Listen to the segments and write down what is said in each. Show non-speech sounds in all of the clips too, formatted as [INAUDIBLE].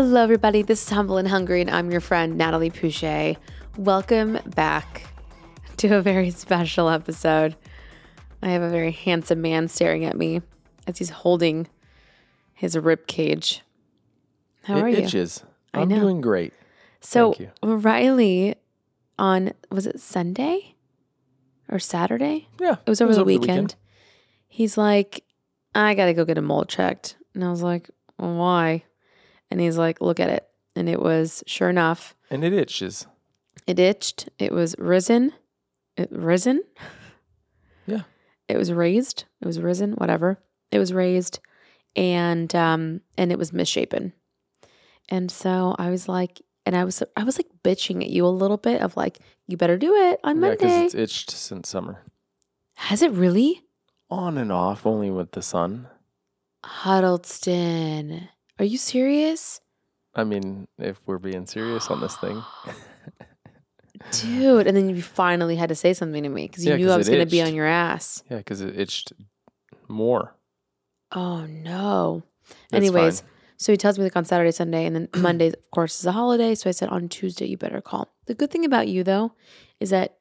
Hello, everybody. This is Humble and Hungry, and I'm your friend, Natalie Pouchet. Welcome back to a very special episode. I have a very handsome man staring at me as he's holding his rib cage. How it are you? itches. I I'm know. doing great. So Riley on was it Sunday or Saturday? Yeah. It was over the weekend. He's like, I gotta go get a mole checked. And I was like, why? And he's like, look at it. And it was sure enough, And it itches. it itched. It was risen. It risen. Yeah. It was raised. It was risen, whatever. It was raised and um and it was misshapen. And so I was like and I was I was like bitching at you a little bit of like, you better do it on Yeah, because Monday. it's itched since summer. Has it really? On and off, only with the sun. Huddleston. Are you serious? I mean, if we're being serious on this thing. [GASPS] Dude, and then you finally had to say something to me because you Yeah, knew I was going to be on your ass. Yeah, because it itched more. Oh no. That's Anyways, fine. so he tells me like on Saturday, Sunday, and then [CLEARS THROAT] Monday, of course, is a holiday. So I said on Tuesday, you better call. The good thing about you though is that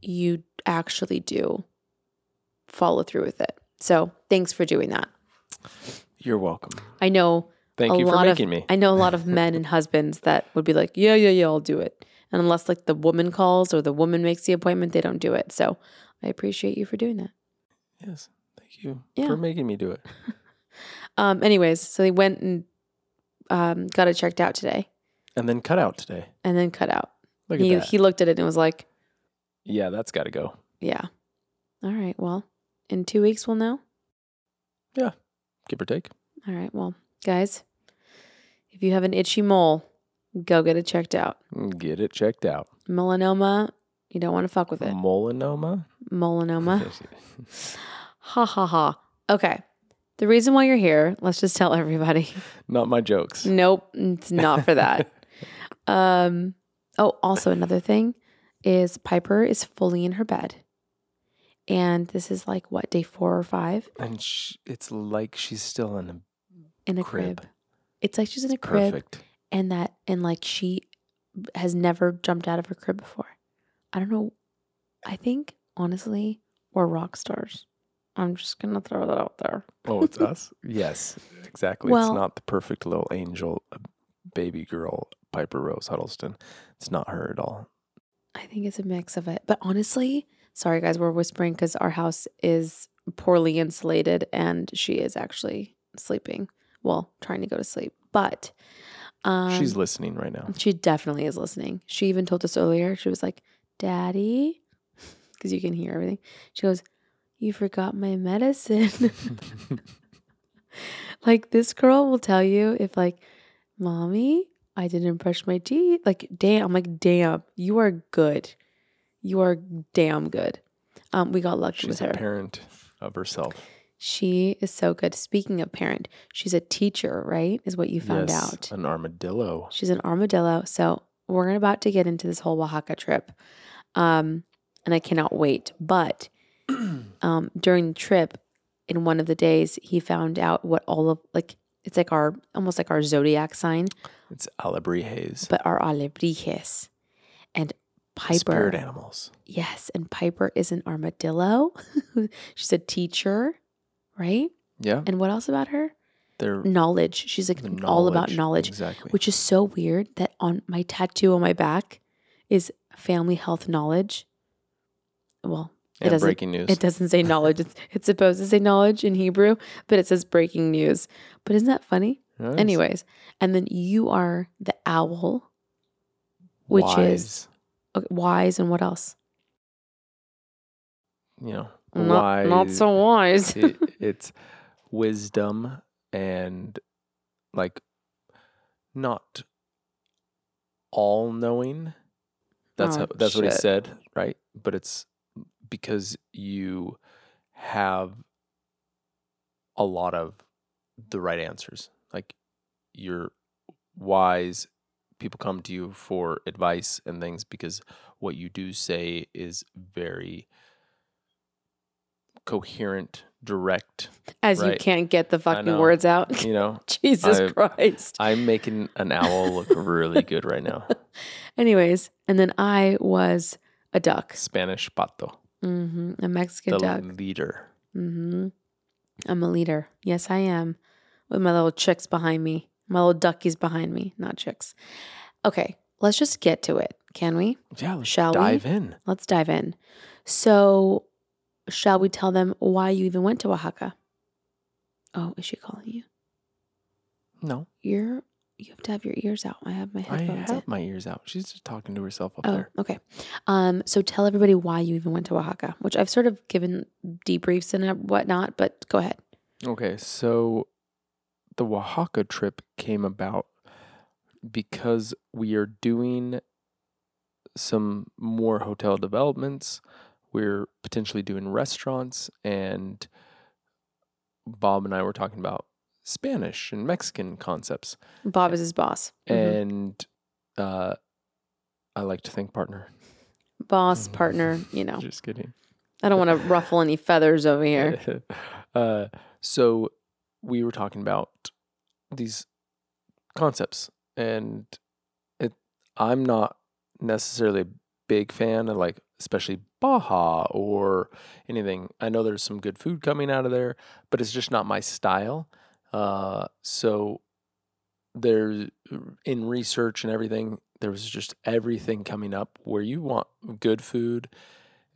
you actually do follow through with it. So thanks for doing that. You're welcome. I know Thank a you for lot making of me. I know a lot of men and husbands that would be like, yeah, yeah, yeah, I'll do it. And unless like the woman calls or the woman makes the appointment, they don't do it. So I appreciate you for doing that. yes. Thank you Yeah. for making me do it. [LAUGHS] Um, anyways, so they went and um, got it checked out today, And then cut out today. and then cut out. Look at He that. he looked at it and was like, yeah, that's got to go. "Yeah, all right. Well, in two weeks we'll know. Yeah. Give or take. All right. Well, guys, if you have an itchy mole, go get it checked out. Get it checked out. Melanoma, you don't want to fuck with it. Melanoma. Melanoma. [LAUGHS] Ha ha ha. Okay. The reason why you're here, let's just tell everybody. Not my jokes. Nope, it's not for that. [LAUGHS] um oh, also another thing is Piper is fully in her bed. And this is like what, day 4 or 5 And sh- it's like she's still in a in a crib. Crib. It's like she's in a crib perfect. and that and like she has never jumped out of her crib before. I don't know. I think honestly, we're rock stars. I'm just going to throw that out there. Oh, it's [LAUGHS] us? Yes, exactly. Well- it's not the perfect little angel, uh, baby girl, Piper Rose Huddleston. It's not her at all. I think it's a mix of it. But honestly, sorry guys, we're whispering because our house is poorly insulated and she is actually sleeping. Well, trying to go to sleep. But um, She's listening right now. she definitely is listening. She even told us earlier, she was like, Daddy, [LAUGHS] because you can hear everything. She goes, You forgot my medicine. [LAUGHS] like this girl will tell you if like, Mommy, I didn't brush my teeth. Like, damn, I'm like, damn, you are good. You are damn good. Um, we got lucky She's with her. She's a parent of herself. She is so good. Speaking of parent, she's a teacher, right? Is what you found yes, out. An armadillo. She's an armadillo. So we're about to get into this whole Oaxaca trip. Um, and I cannot wait. But [CLEARS THROAT] um, during the trip, in one of the days, he found out what all of like It's like our almost like our zodiac sign, It's alebrijes. but our alebrijes. And Piper. Spirit animals. yes, and Piper is an armadillo. [LAUGHS] She's a teacher, right? Yeah. And what else about her? They're Knowledge. She's like the all about knowledge, Exactly. which is so weird that on my tattoo on my back is family health knowledge. Well, it doesn't breaking news. It doesn't say knowledge. It's, [LAUGHS] it's supposed to say knowledge in Hebrew, but it says breaking news. But isn't that funny? Nice. Anyways, and then you are the owl, which is Wise, okay, wise, and what else? you know, Not, not so wise. it, [LAUGHS] it's wisdom and like not all knowing. That's Oh, how, that's what he said, right? But it's because you have a lot of the right answers. Like you're wise. People come to you for advice and things because what you do say is very coherent, direct. As you can't get the fucking know. words out. You know, [LAUGHS] Jesus I- Christ. I'm making an owl look really good right now. [LAUGHS] Anyways, and then I was a duck, Spanish pato, hmm a Mexican the duck. leader. hmm I'm a leader. Yes, I am. With my little chicks behind me, my little duckies behind me, not chicks. Okay, let's just get to it, can we? Yeah, let's Shall we? dive in. Let's dive in. So, shall we tell them why you even went to Oaxaca? Oh, is she calling you? No, You're you have to have your ears out. I have my I headphones in. my ears out. She's just talking to herself up Oh, there. okay. Um, so tell everybody why you even went to Oaxaca, which I've sort of given debriefs and whatnot, but go ahead. Okay, so the Oaxaca trip came about because we are doing some more hotel developments. We're potentially doing restaurants, and Bob and I were talking about Spanish and Mexican concepts. Bob is his boss. Mhm. And uh, I like to think partner. boss, [LAUGHS] partner, you know. Just kidding. I don't want to ruffle any feathers over here. [LAUGHS] uh, so we were talking about these concepts, and it. I'm not necessarily a big fan of like, especially Baja or anything. I know there's some good food coming out of there, but it's just not my style. Uh, so there's in research and everything. There was just everything coming up where you want good food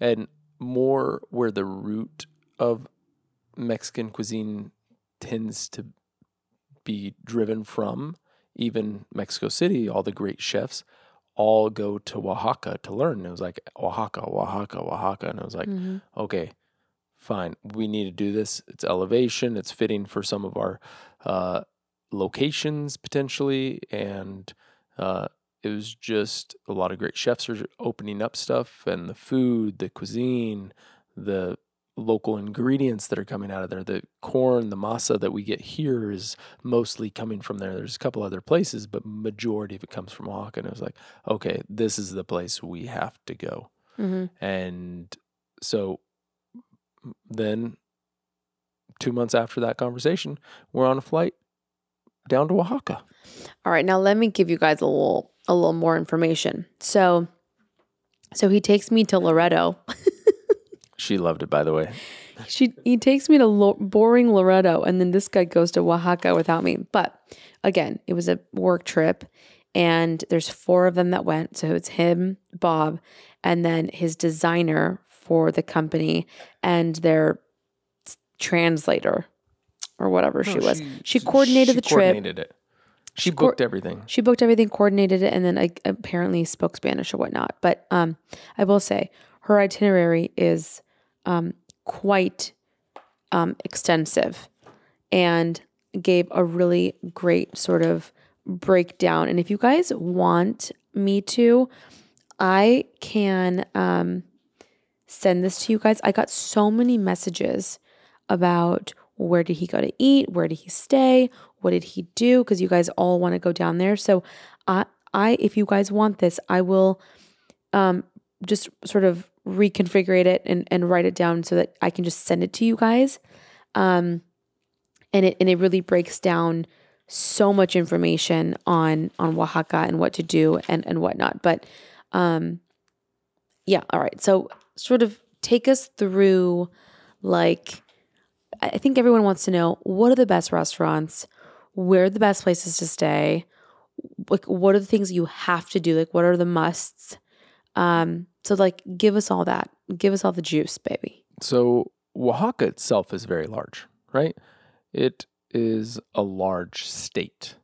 and more where the root of Mexican cuisine tends to be driven from. Even Mexico City, all the great chefs all go to Oaxaca to learn. And It was like Oaxaca, Oaxaca, Oaxaca. And I was like, Mhm. okay, fine. We need to do this. It's elevation. It's fitting for some of our uh, locations potentially. And uh, it was just a lot of great chefs are opening up stuff and the food, the cuisine, the local ingredients that are coming out of there. The corn, the masa that we get here is mostly coming from there. There's a couple other places, but majority of it comes from Oaxaca. And it was like, okay, this is the place we have to go. Mhm. And so then two months after that conversation, we're on a flight down to Oaxaca. All right, now let me give you guys a little a little more information. So so he takes me to Loreto. [LAUGHS] She loved it, by the way. She he takes me to Lo- boring Loreto, and then this guy goes to Oaxaca without me. But again, it was a work trip, and there's four of them that went. So it's him, Bob, and then his designer for the company, and their translator or whatever she was. She, coordinated the trip. Coordinated it. She, coor- booked everything. She booked everything, coordinated it, and then like, apparently spoke Spanish or whatnot. But um, I will say her itinerary is um, quite um, extensive and gave a really great sort of breakdown. And if you guys want me to, I can um, send this to you guys. I got so many messages about where did he go to eat, where did he stay, what did he do? Because you guys all want to go down there. So I, I, if you guys want this, I will um, just sort of reconfigure it and, and write it down so that I can just send it to you guys. Um, and it and it really breaks down so much information on on Oaxaca and what to do and and whatnot. But um, yeah, all right. So sort of take us through like I think everyone wants to know what are the best restaurants, where are the best places to stay, like what are the things you have to do, like what are the musts. Um, so like give us all that. Give us all the juice, baby. So Oaxaca itself is very large, right? It is a large state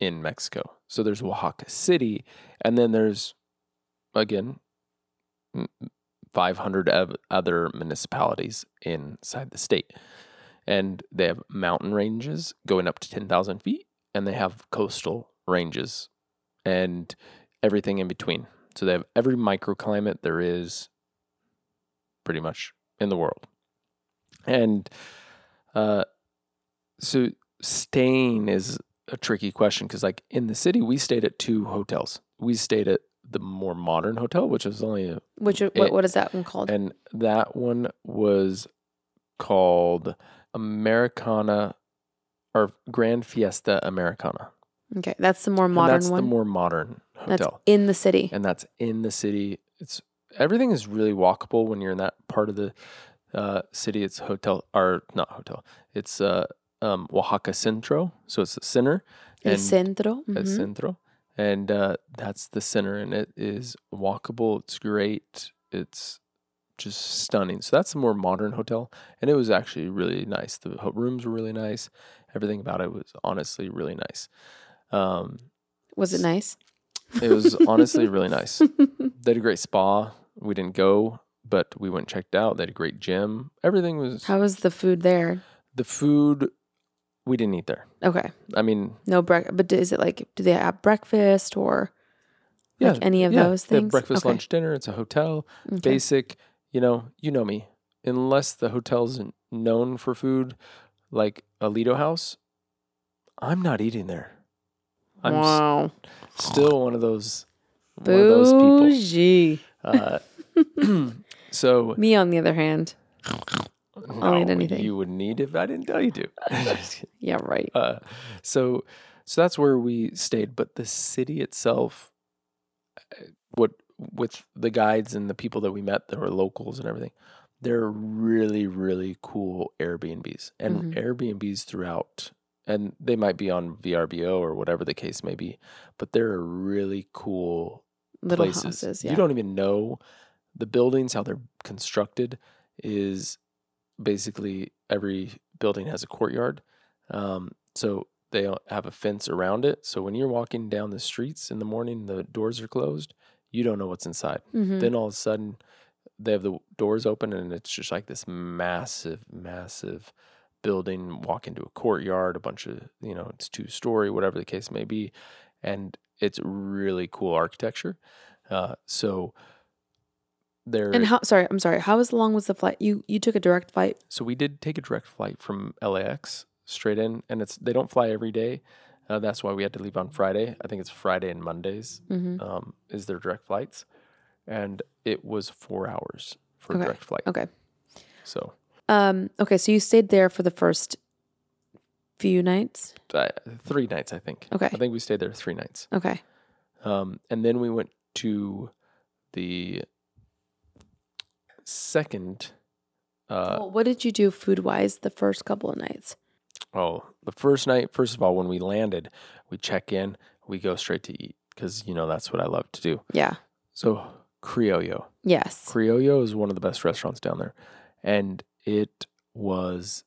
in Mexico. So there's Oaxaca City, and then there's again 500 ev- other municipalities inside the state. And they have mountain ranges going up to 10,000 feet, and they have coastal ranges and everything in between. So they have every microclimate there is pretty much in the world. And uh, so staying is a tricky question because, like, in the city, we stayed at two hotels. We stayed at the more modern hotel, which was only a Which It- what, what is that one called? and that one was called Americana or Grand Fiesta Americana. okay, that's the more And modern that's one. the more modern that's hotel. in the city. and that's in the city. It's everything is really walkable when you're in that part of the uh, city. It's hotel or not hotel. It's uh, um, Oaxaca Centro, so it's the center. El and- centro. El mhm. Centro, and uh, that's the center, and it is walkable. It's great. It's just stunning. So that's a more modern hotel, and it was actually really nice. The rooms were really nice. Everything about it was honestly really nice. Um, Was it nice? It was [LAUGHS] honestly really nice. They had a great spa. We didn't go, but we went and checked out. They had a great gym. Everything was How was the food there? the food. We didn't eat there. Okay, I mean, no breakfast. But is it like do they have breakfast or yeah, like any of yeah, those they have things? breakfast, Okay. lunch, dinner. It's a hotel. Okay. basic, you know, you know me. Unless the hotel's n- known for food like a Lido House, I'm not eating there. I'm s- wow, still one of those one of those people. bougie. Uh, [CLEARS THROAT] so [LAUGHS] Me on the other hand, I'll eat anything. You would need if I didn't tell you to. [LAUGHS] Just kidding. yeah, right. uh, so so that's where we stayed. But the city itself, uh, what with the guides and the people that we met that were locals and everything, they're really really cool Airbnbs and Airbnbs throughout. And they might be on VRBO or whatever the case may be, but they're really cool Little places. houses. Yeah. You don't even know the buildings, how they're constructed is basically every building has a courtyard. Um, so they have a fence around it. So when you're walking down the streets in the morning, the doors are closed, you don't know what's inside. Mhm. Then all of a sudden, they have the doors open and it's just like this massive, massive building. Walk into a courtyard, a bunch of, you know, it's two story, whatever the case may be. And it's really cool architecture. Uh, so there, And how? Sorry, I'm sorry. How was long was the flight? You you took a direct flight. so we did take a direct flight from LAX straight in, and it's they don't fly every day. Uh, that's why we had to leave on Friday. I think it's Friday and Mondays Mm-hmm. um, is their direct flights, and it was four hours for Okay. a direct flight. Okay. So Um. Okay. So you stayed there for the first few nights. uh, three nights, I think. Okay. I think we stayed there three nights, Okay. um, and then we went to the second. Uh, well, what did you do food wise the first couple of nights? Oh, the first night, first of all, when we landed, we check in, we go straight to eat because, you know, that's what I love to do. Yeah. So, Criollo. Yes. Criollo is one of the best restaurants down there. And it was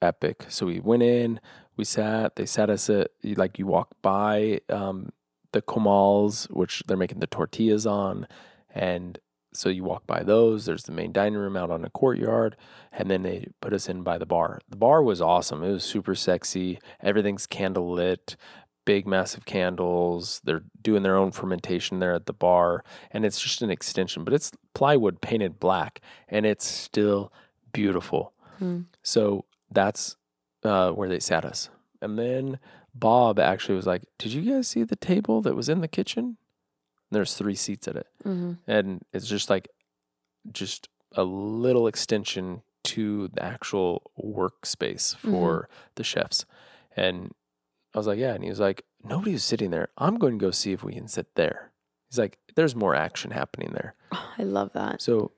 epic. So, we went in, we sat, they sat us at, like, you walk by um, the comals, which they're making the tortillas on. And so you walk by those. There's the main dining room out on a courtyard, and then they put us in by the bar. The bar was awesome. It was super sexy. Everything's candle lit, big massive candles. They're doing their own fermentation there at the bar, and it's just an extension, but it's plywood painted black, and it's still beautiful. Hmm. So that's uh, where they sat us, and then Bob actually was like, "Did you guys see the table that was in the kitchen?" There's three seats at it Mm-hmm. and it's just like just a little extension to the actual workspace for the chefs. And I was like, yeah. And he was like, Nobody's sitting there. I'm going to go see if we can sit there. He's like, there's more action happening there. [SIGHS] I love that. So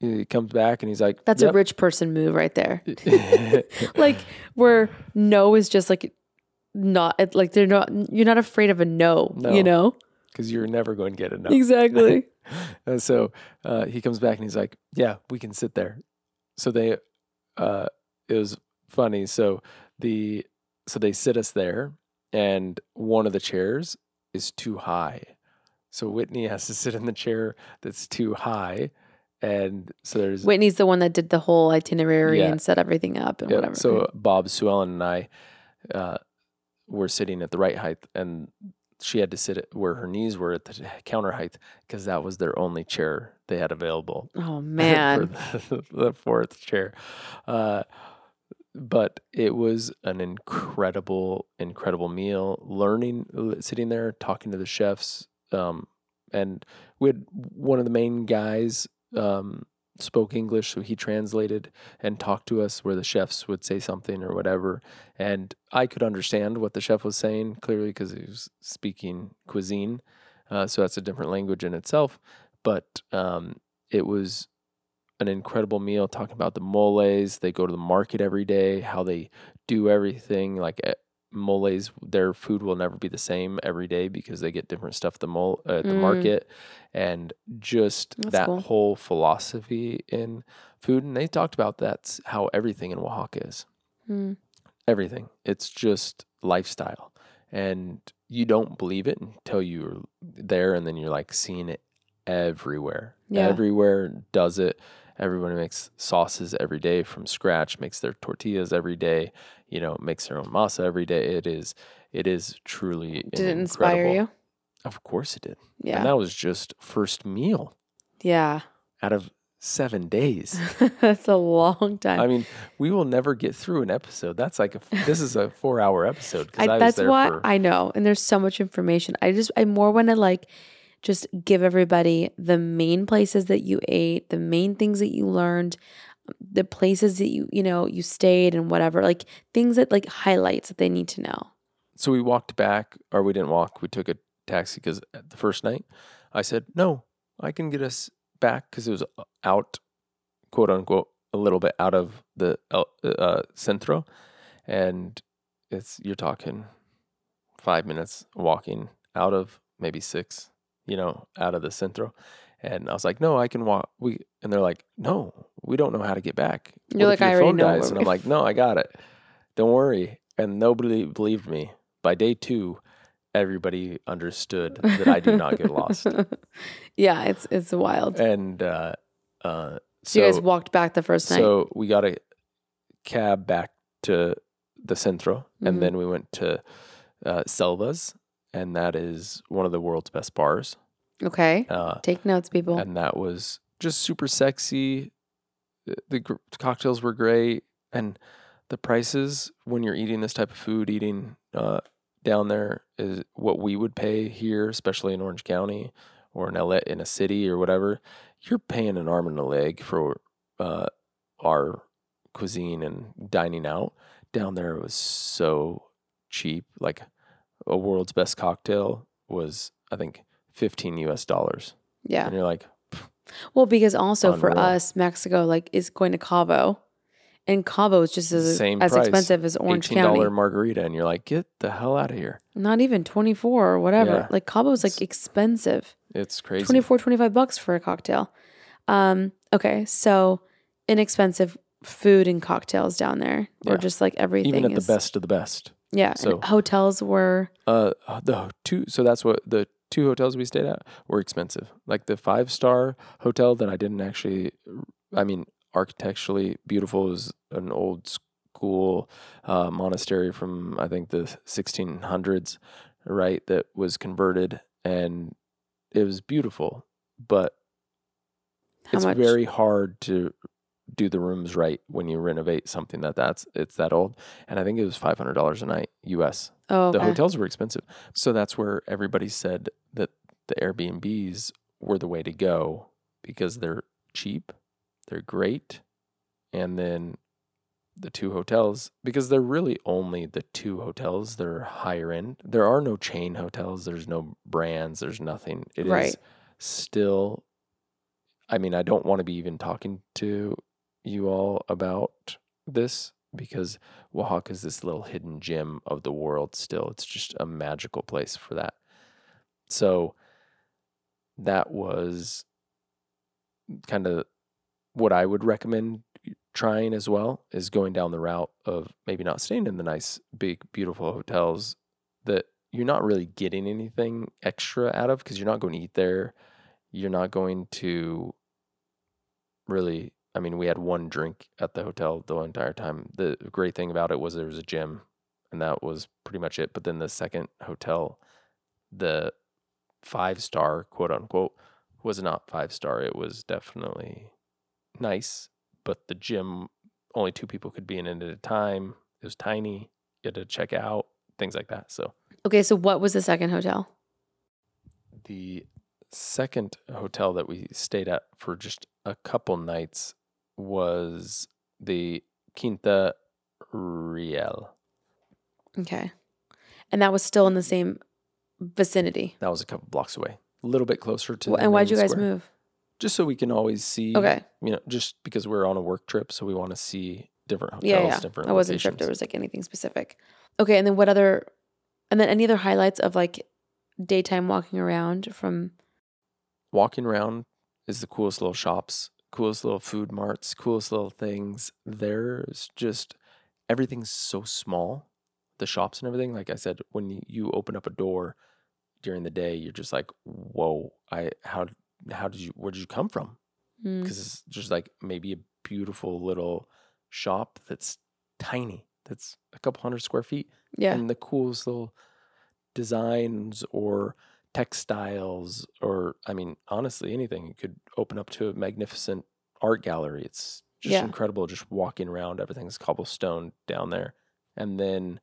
he comes back and he's like, That's a rich person move right there. [LAUGHS] [LAUGHS] like where no is just like not like they're not you're not afraid of a no, No. you know? because you're never going to get a no. Exactly. And [LAUGHS] so uh, he comes back and he's like, "Yeah, we can sit there." So they, uh, it was funny. So the so they sit us there, and one of the chairs is too high. So Whitney has to sit in the chair that's too high, and so there's Whitney's the one that did the whole itinerary Yeah. and set everything up and yeah, whatever. So Bob Suellen and I uh, were sitting at the right height, and she had to sit at where her knees were at the counter height because that was their only chair they had available oh [LAUGHS] man. the, [LAUGHS] the fourth chair. Uh, but it was an incredible, incredible meal. Learning, sitting there, talking to the chefs, um, and we had one of the main guys um, spoke English, so he translated and talked to us where the chefs would say something or whatever, and I could understand what the chef was saying clearly because he was speaking cuisine. Uh, so that's a different language in itself, but um, it was an incredible meal talking about the moles. They go to the market every day, how they do everything. Like eh, moles, their food will never be the same every day because they get different stuff at the mole at the Mm. market, and just That's that cool. whole philosophy in food. And they talked about that's how everything in Oaxaca is. Mm. Everything. It's just lifestyle, and you don't believe it until you're there, and then you're like seeing it everywhere. Yeah. Everywhere does it. Everybody makes sauces every day from scratch, makes their tortillas every day, you know, makes their own masa every day. It is it is truly Did it inspire you? Of course it did. And Yeah. that was just first meal Yeah. out of 7 days. [LAUGHS] That's a long time. I mean, we will never get through an episode. That's like a this is a 4-hour episode I, I, was that's why for I know. And there's so much information. I just, I more want to like just give everybody the main places that you ate, the main things that you learned, the places that you, you know, you stayed and whatever, like things that like highlights that they need to know. So we walked back, or we didn't walk. We took a taxi because the first night I said, no, I can get us back because it was out, quote unquote, a little bit out of the uh, centro. And it's, you're talking five minutes walking out of maybe six, you know, out of the centro. And I was like, no, I can walk. We, and they're like, no, we don't know how to get back. You're What like, I your already phone know And I'm like, no, I got it. Don't worry. And nobody believed me. By day two, everybody understood that I do not get lost. [LAUGHS] yeah, it's it's wild. And uh, uh, so, you guys walked back the first night. so we got a cab back to the centro, Mhm. and then we went to uh, Selvas, and that is one of the world's best bars. okay. Uh, Take notes, people. and that was just super sexy. The, the gr- cocktails were great, and the prices when you're eating this type of food, eating uh, down there is what we would pay here, especially in Orange County or in LA, in a city or whatever. You're paying an arm and a leg for uh, our cuisine and dining out. Down there it was so cheap. Like a world's best cocktail was, I think, 15 US dollars. yeah. And you're like, Well, because also for us, Mexico like is going to Cabo, and Cabo is just as Same as price, expensive as Orange $18 County. margarita. And you're like, get the hell out of here. Not even twenty four or whatever. Yeah. Like Cabo is like expensive. It's crazy. 24 25 bucks for a cocktail. Um, okay, so inexpensive food and cocktails down there, or just like everything. Even at is, the best of the best. Yeah. and So- hotels were Uh, the two, so that's what the two hotels we stayed at were expensive. Like the five star hotel that I didn't actually, I mean, architecturally beautiful was an old school uh, monastery from I think the 1600s, right? That was converted and it was beautiful, but how it's much? very hard to do the rooms right when you renovate something that that's it's that old and i think it was $500 a night us oh, the hotels were expensive so that's where everybody said that the airbnbs were the way to go because they're cheap they're great and then the two hotels because they're really only the two hotels that are higher end. There are no chain hotels. There's no brands. There's nothing. It is Right. still. I mean, I don't want to be even talking to you all about this because Oaxaca is this little hidden gem of the world. Still, it's just a magical place for that. So that was kind of what I would recommend trying as well is going down the route of maybe not staying in the nice, big, beautiful hotels that you're not really getting anything extra out of because you're not going to eat there. You're not going to really. I mean, we had one drink at the hotel the entire time. The great thing about it was there was a gym, and that was pretty much it. But then the second hotel, the five star, quote unquote, was not five star. It was definitely nice, but the gym only two people could be in it at a time. It was tiny. You had to check out things like that. So Okay, so what was the second hotel? the second hotel that we stayed at for just a couple nights was the Quinta Real. Okay. And that was still in the same vicinity. That was a couple blocks away, a little bit closer to. The and why'd you guys square. move? Just so we can always see. Okay. You know, just because we're on a work trip, so we want to see different hotels, Yeah, yeah. different. I wasn't sure if there was like anything specific. Okay, and then what other and then any other highlights of like daytime walking around from walking around is the coolest little shops, coolest little food marts, coolest little things. There's just everything's so small. The shops and everything, like I said, when you- open up a door during the day, you're just like, "Whoa! I how how did you where did you come from?" Mm, Because it's just like maybe a beautiful little shop that's tiny, that's a couple hundred square feet, yeah. and the coolest little designs or textiles or I mean honestly anything you could open up to a magnificent art gallery it's just Yeah. incredible just walking around everything's cobblestone down there and then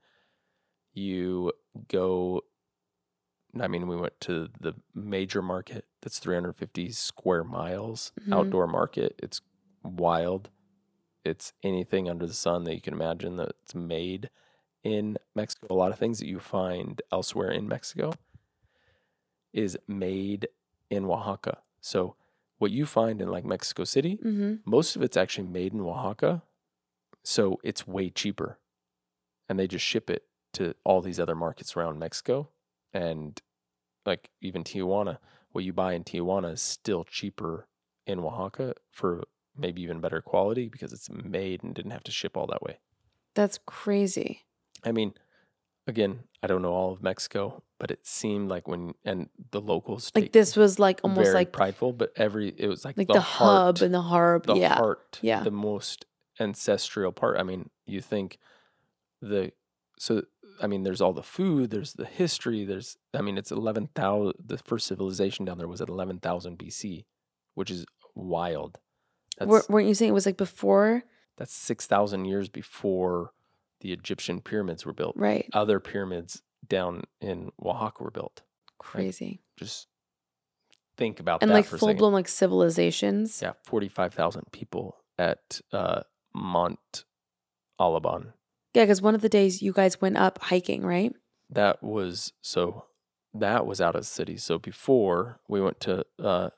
you go I mean we went to the major market that's 350 square miles Mhm. outdoor market it's wild it's anything under the sun that you can imagine that's made in Mexico. A lot of things that you find elsewhere in Mexico is made in Oaxaca. So what you find in like Mexico City, Mm-hmm. most of it's actually made in Oaxaca. So it's way cheaper. And they just ship it to all these other markets around Mexico. And like even Tijuana, what you buy in Tijuana is still cheaper in Oaxaca for maybe even better quality because it's made and didn't have to ship all that way. That's crazy. I mean, again, I don't know all of Mexico, but it seemed like when and the locals Like this was like almost like prideful, but every it was like, like the, the, heart, hub and the harb. the yeah. heart, yeah. the most ancestral part. I mean, you think the so I mean, there's all the food, there's the history, there's I mean, it's eleven thousand. The first civilization down there was at eleven thousand BC, which is wild. That's Wer- weren't you saying it was like before? that's six thousand years before the Egyptian pyramids were built. Right. Other pyramids down in Oaxaca were built. Crazy. Just think about and that like for full second. blown like civilizations. Yeah, forty-five thousand people at uh, Monte Alban. Yeah, because one of the days you guys went up hiking, right? That was so. That was out of the city. So before we went to uh,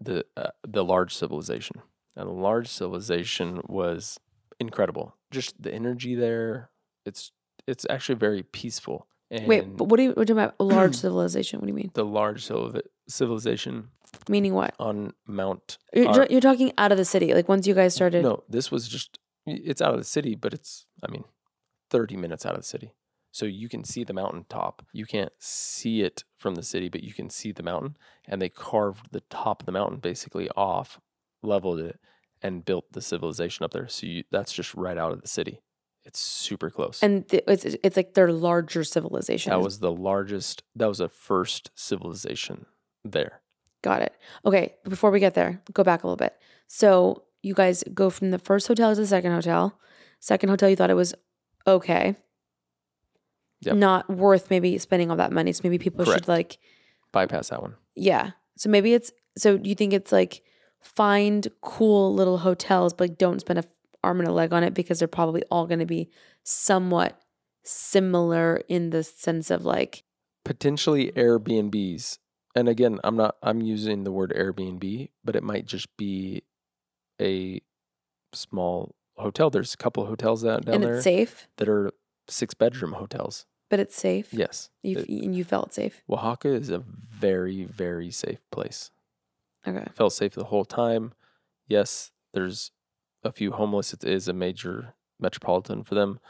the uh, the large civilization, and the large civilization was incredible. Just the energy there. It's it's actually very peaceful. And Wait, but what do you what do you mean a large [CLEARS THROAT] civilization? What do you mean? the large civil- civilization Meaning what? on Mount. You're, Ar- you're talking out of the city. Like once you guys started. No, this was just it's out of the city, but it's I mean, 30 minutes out of the city. So you can see the mountain top. You can't see it from the city, but you can see the mountain. And they carved the top of the mountain basically off, leveled it, and built the civilization up there. So you, that's just right out of the city. It's super close. And th- it's it's like their larger civilization. that was the largest. That was the first civilization there. Got it. Okay, before we get there, go back a little bit. So you guys go from the first hotel to the second hotel. Second hotel, you thought it was okay. Yep. Not worth maybe spending all that money. So maybe people Correct. should like, Bypass that one. yeah. So maybe it's so. You think it's like find cool little hotels, but don't spend a, arm and a leg on it because they're probably all going to be somewhat similar in the sense of like potentially Airbnbs. And again, I'm not I'm using the word Airbnb, but it might just be a small hotel. There's a couple of hotels down, down and there safe, that are six bedroom hotels. but it's safe. Yes. You and you felt safe. Oaxaca is a very, very safe place. Okay. Felt safe the whole time. Yes, there's a few homeless. It is a major metropolitan for them.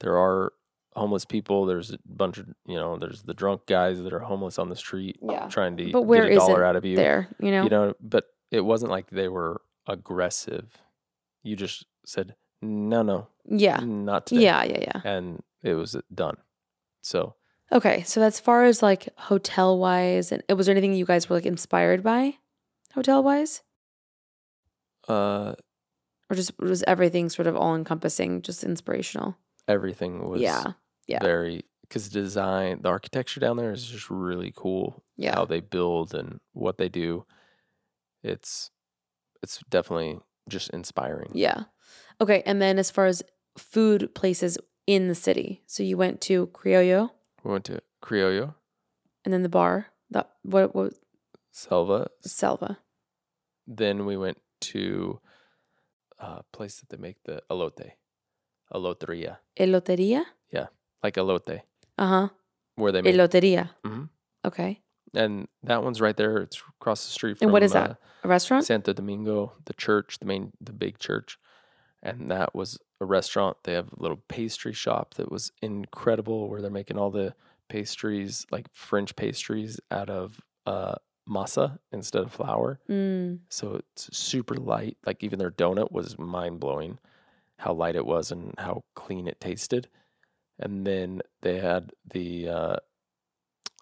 There are homeless people. There's a bunch of you know. There's the drunk guys that are homeless on the street Yeah. trying to But where get a dollar out of you. There, you know. You know, but it wasn't like they were aggressive. You just said no, no, yeah. not today. Yeah, yeah, yeah. and it was done. So Okay, so as far as like hotel wise, and was there anything you guys were like inspired by, hotel wise, uh, or just was everything sort of all encompassing, just inspirational? everything was yeah, yeah. very because design the architecture down there is just really cool Yeah. how they build and what they do it's it's definitely just inspiring yeah. Okay, and then as far as food places in the city, so you went to Criollo, we went to criollo and then the bar. That what what selva Selva. Then we went to a place that they make the elote eloteria Eloteria. Yeah, like elote Uh huh. where they make Eloteria. Mhm. Okay. and that one's right there it's across the street from And what is uh, that? A restaurant? Santo Domingo, the church, the main, the big church, and that was a restaurant. They have a little pastry shop that was incredible, where they're making all the pastries, like French pastries, out of uh, masa instead of flour. Mm. So it's super light. Like even their donut was mind blowing, how light it was and how clean it tasted. And then they had the uh,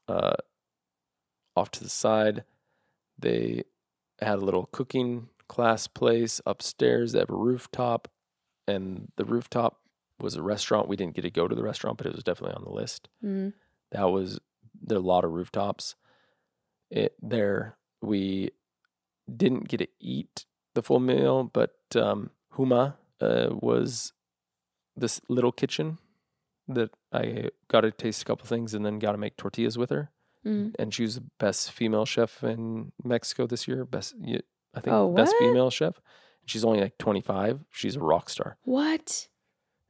uh, off to the side. They had a little cooking class place upstairs. They have a rooftop, and the rooftop was a restaurant. We didn't get to go to the restaurant, but it was definitely on the list. Mm. That was there are a lot of rooftops. It there we didn't get to eat the full meal, but um, Huma uh, was this little kitchen that I got to taste a couple things and then got to make tortillas with her. Mm. And she was the best female chef in Mexico this year. Best, I think, Oh, best female chef. She's only like 25. She's a rock star What?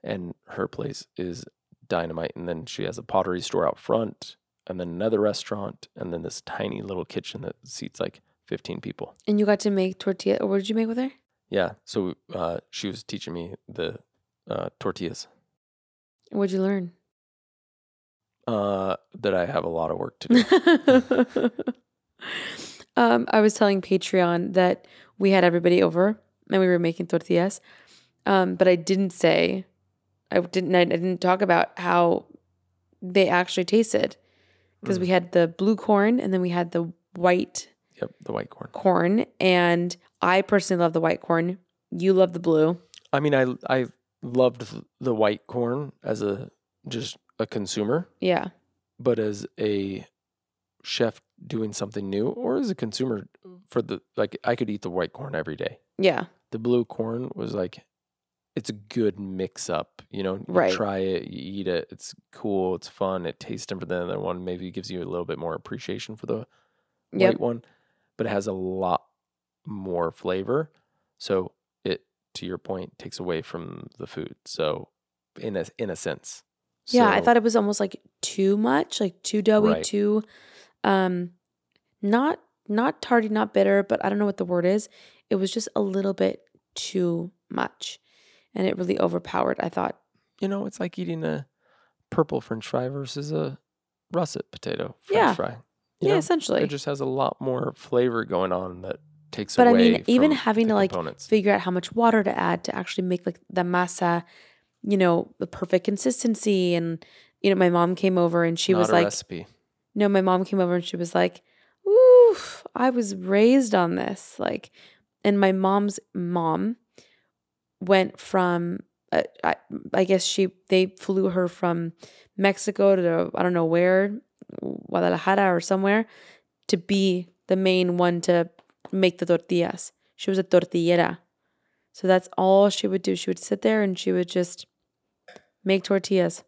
and her place is dynamite. And then she has a pottery store out front, and then another restaurant, and then this tiny little kitchen that seats like 15 people. And you got to make tortilla. Or what did you make with her? Yeah. So uh, she was teaching me the uh, tortillas What'd you learn? uh, that I have a lot of work to do. [LAUGHS] um, I was telling Patreon that we had everybody over and we were making tortillas. Um, but I didn't say, I didn't, I didn't talk about how they actually tasted because we mm. had the blue corn and then we had the white yep. The white corn. corn. And I personally love the white corn. You love the blue. I mean, I, I loved the white corn as a just a consumer. Yeah. but as a chef doing something new or as a consumer for the like I could eat the white corn every day. Yeah. The blue corn was like it's a good mix up, you know. You Right. try it, you eat it, it's cool, it's fun, it tastes different than the other one. Maybe it gives you a little bit more appreciation for the Yep. white one, but it has a lot more flavor. So it to your point takes away from the food. So in a in a sense. Yeah, I thought it was almost like too much, like too doughy, Right. too um not not tardy, not bitter, but I don't know what the word is. It was just a little bit too much. And it really overpowered, I thought. you know, it's like eating a purple French fry versus a russet potato French Yeah. fry. You yeah, know, essentially. it just has a lot more flavor going on that takes away But I mean, even having to like figure out how much water to add to actually make like the masa, you know, the perfect consistency. And, you know, my mom came over and she Not was like, recipe. No, my mom came over and she was like, "Ooh, I was raised on this." Like, and my mom's mom went from, uh, I, I guess she they flew her from Mexico to I don't know where, Guadalajara or somewhere, to be the main one to make the tortillas. She was a tortillera, So that's all she would do. She would sit there and she would just make tortillas.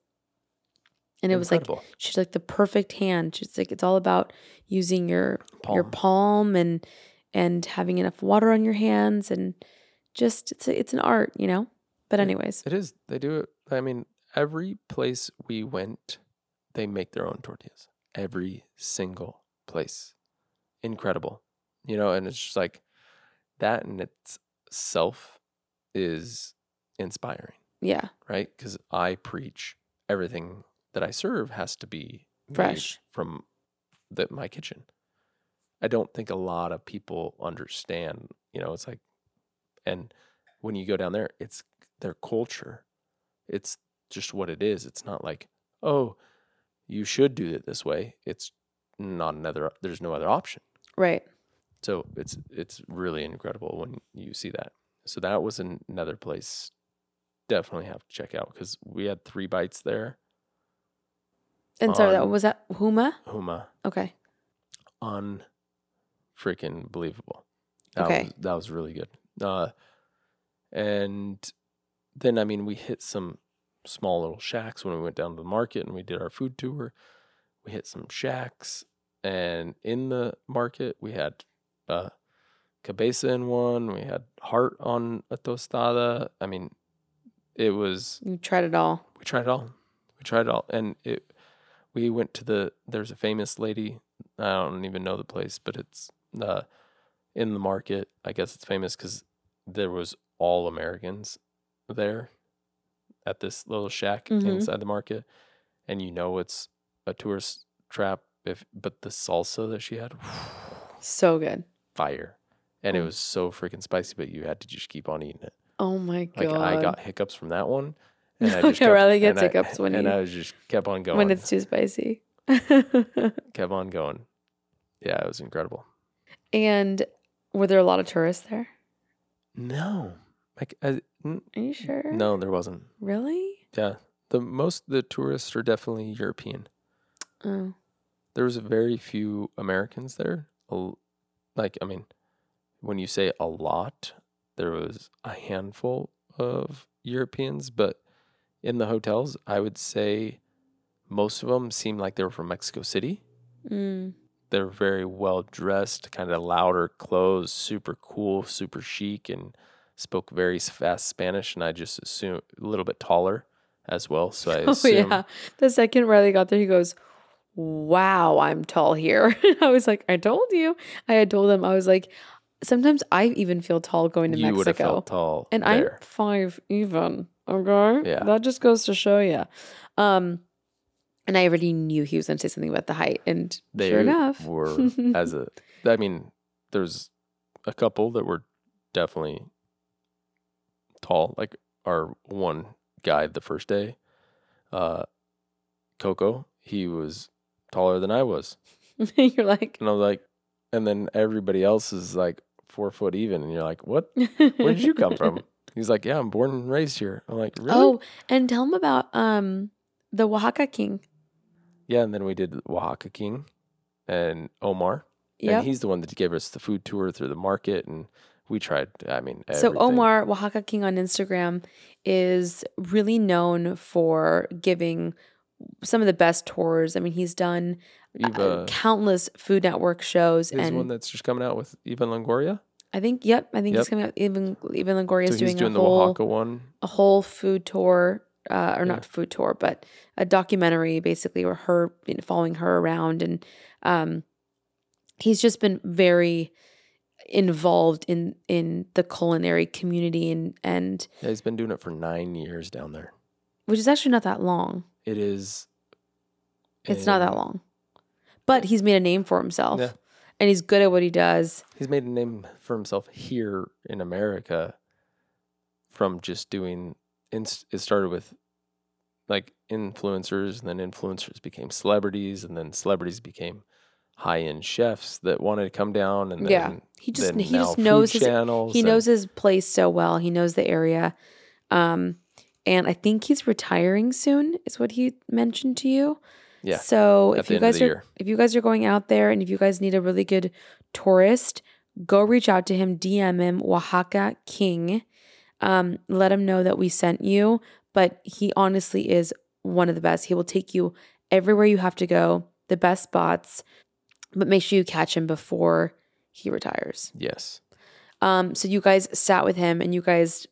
And it was like she's like the perfect hand. She's like it's all about using your your Palm. palm and and having enough water on your hands and just it's a, it's an art, you know. But anyways, It is. They do it. I mean, every place we went, they make their own tortillas. Every single place. Incredible. You know, and it's just like that in itself is inspiring, yeah, right? Because I preach everything that I serve has to be Fresh. from the, my kitchen. I don't think a lot of people understand, you know, it's like, and when you go down there, it's their culture. It's just what it is. It's not like, oh, you should do it this way. It's not another, there's no other option. right. So it's, it's really incredible when you see that. So that was an- another place definitely have to check out because we had three bites there. And sorry, that was that Huma. Huma, Okay. un freaking believable. That Okay. was, that was really good. Uh, and then I mean we hit some small little shacks when we went down to the market and we did our food tour. We hit some shacks and in the market we had uh cabeza in one, we had heart on a tostada. I mean it was You tried it all. we tried it all. We tried it all, and it. We went to the. There's a famous lady. I don't even know the place, but it's uh, in the market. I guess it's famous because there was all Americans there at this little shack Mhm. inside the market, and you know it's a tourist trap. If but the salsa that she had, So good. fire, and it Mm. was so freaking spicy. But you had to just keep on eating it. Oh my god. Like I got hiccups from that one. [LAUGHS] And I just kept, Riley gets and I- hiccups when [LAUGHS] and you- I was just kept on going. when it's too spicy. [LAUGHS] kept on going. Yeah, it was incredible. and were there a lot of tourists there? No, like I, Are you sure? no, there wasn't. Really? Yeah, the most the tourists are definitely European. Oh. There was very few Americans there. Like I mean, when you say a lot, there was a handful of Europeans, but in the hotels, I would say most of them seemed like they were from Mexico City. Mm. They're very well dressed, kind of louder clothes, super cool, super chic, and spoke very fast Spanish. And I just assume a little bit taller as well. So I [LAUGHS] Oh assume yeah. The second Riley got there, he goes, "Wow, I'm tall here." [LAUGHS] I was like, "I told you." I had told him I was like, sometimes I even feel tall going to you would have Mexico, felt tall. and there. I'm five even. Okay, Yeah. that just goes to show you. Um, and I already knew he was going to say something about the height, and they sure enough, were [LAUGHS] as a. I mean, there's a couple that were definitely tall. Like our one guy the first day, uh, Coco, he was taller than I was. [LAUGHS] you're like, And I was like, and then everybody else is like four foot even. And you're like, what? Where did you come from? [LAUGHS] He's like, yeah, I'm born and raised here. I'm like, really? Oh, and tell him about um the Oaxaca King. Yeah. And then we did Oaxaca King and Omar. Yep. And he's the one that gave us the food tour through the market. And we tried, I mean, So. Omar Oaxaca King on Instagram is really known for giving some of the best tours. I mean, he's done uh, countless Food Network shows, is one that's just coming out with Eva Longoria. I think, yep, I think he's coming out. Even Eva Longoria is he's doing, doing a the whole Oaxaca one. a whole food tour, uh, or Yeah. not food tour, but a documentary basically, where her you know, following her around, and um, he's just been very involved in in the culinary community and and Yeah, he's been doing it for nine years down there. which is actually not that long. It is. It's not that long. But he's made a name for himself. Yeah. And he's good at what he does. He's made a name for himself here in America from just doing. Inst- it started with like influencers, and then influencers became celebrities, and then celebrities became high end chefs that wanted to come down. And then, Yeah. He just he just knows his channels he and- knows his place so well. He knows the area. Um and I think he's retiring soon, is what he mentioned to you. Yeah, So if you guys are year. if you guys are going out there and if you guys need a really good tourist, go reach out to him, DM him Oaxaca King. Um, let him know that we sent you. But he honestly is one of the best. He will take you everywhere you have to go, the best spots, but make sure you catch him before he retires. Yes. Um, so you guys sat with him and you guys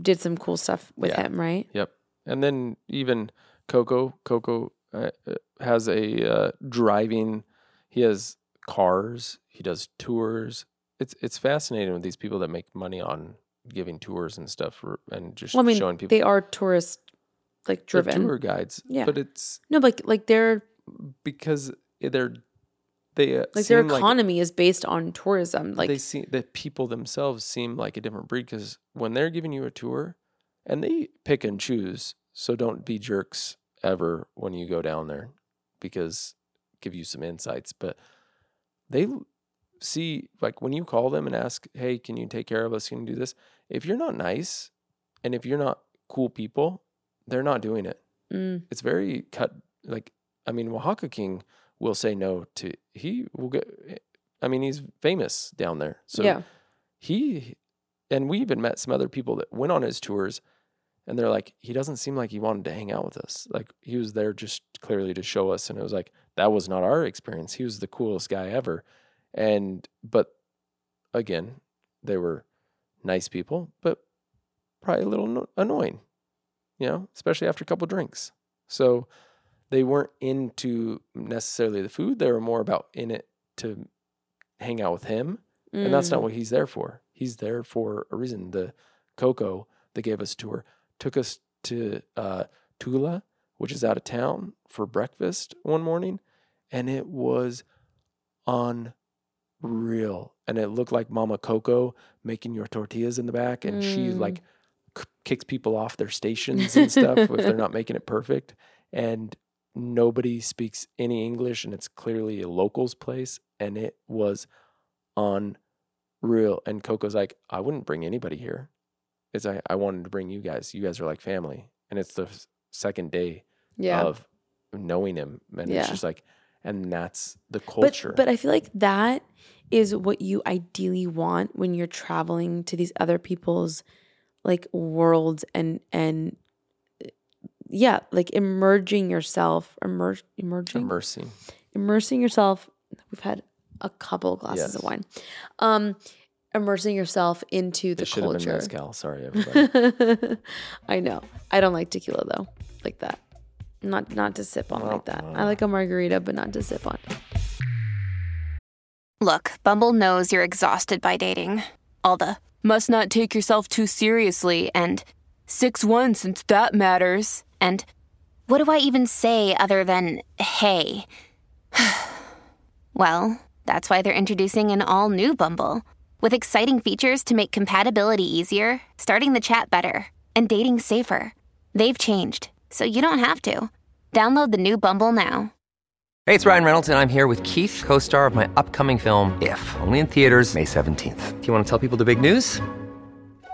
did some cool stuff with Yeah. him, right? Yep. And then even Coco, Coco uh, uh, has a uh, driving. He has cars. He does tours. It's it's fascinating with these people that make money on giving tours and stuff for, and just Well, I mean, showing people they are tourist like driven. tour guides. Yeah. But it's No, but like, they're because they're they uh, like their seem like economy is based on tourism. Like they see the people themselves seem like a different breed because when they're giving you a tour and they pick and choose so don't be jerks ever when you go down there because give you some insights but they see like when you call them and ask hey can you take care of us can you do this if you're not nice and if you're not cool people they're not doing it. Mm, it's very cut like i mean oaxaca king will say no to he will get i mean he's famous down there. So yeah, he and we even met some other people that went on his tours and they're like he doesn't seem like he wanted to hang out with us. Like he was there just clearly to show us and it was like that was not our experience. He was the coolest guy ever. And but again they were nice people but probably a little no- annoying you know especially after a couple drinks so they weren't into necessarily the food they were more about in it to hang out with him and that's not Mm. what he's there for. He's there for a reason. The Coco that gave us a tour took us to uh, Tule, which is out of town, for breakfast one morning, and it was unreal. And it looked like Mama Coco making your tortillas in the back, and she Mm. like k- kicks people off their stations and stuff if they're not making it perfect. And nobody speaks any English, and it's clearly a locals place, and it was unreal. And Coco's like, I wouldn't bring anybody here. It's like I wanted to bring you guys. You guys are like family, and it's the s- second day yeah. of knowing him, and Yeah. it's just like, and that's the but culture. but I feel like that is what you ideally want when you're traveling to these other people's like worlds and and uh, yeah, like emerging yourself, emerge, emerging, immersing. immersing yourself. We've had a couple glasses of wine. Um, immersing yourself into the It should have been culture. mezcal. Sorry, [LAUGHS] everybody. I know. I don't like tequila though, like that. Not not to sip on like that. I oh. like a margarita, but not to sip on. Look, Bumble knows you're exhausted by dating. All the must not take yourself too seriously and 6 1 since that matters. And what do I even say other than hey? [SIGHS] well, that's why they're introducing an all new Bumble with exciting features to make compatibility easier, starting the chat better, and dating safer. They've changed, so you don't have to. Download the new Bumble now. Hey, it's Ryan Reynolds, and I'm here with Keith, co star of my upcoming film, If, only in theaters, May 17th. Do you want to tell people the big news?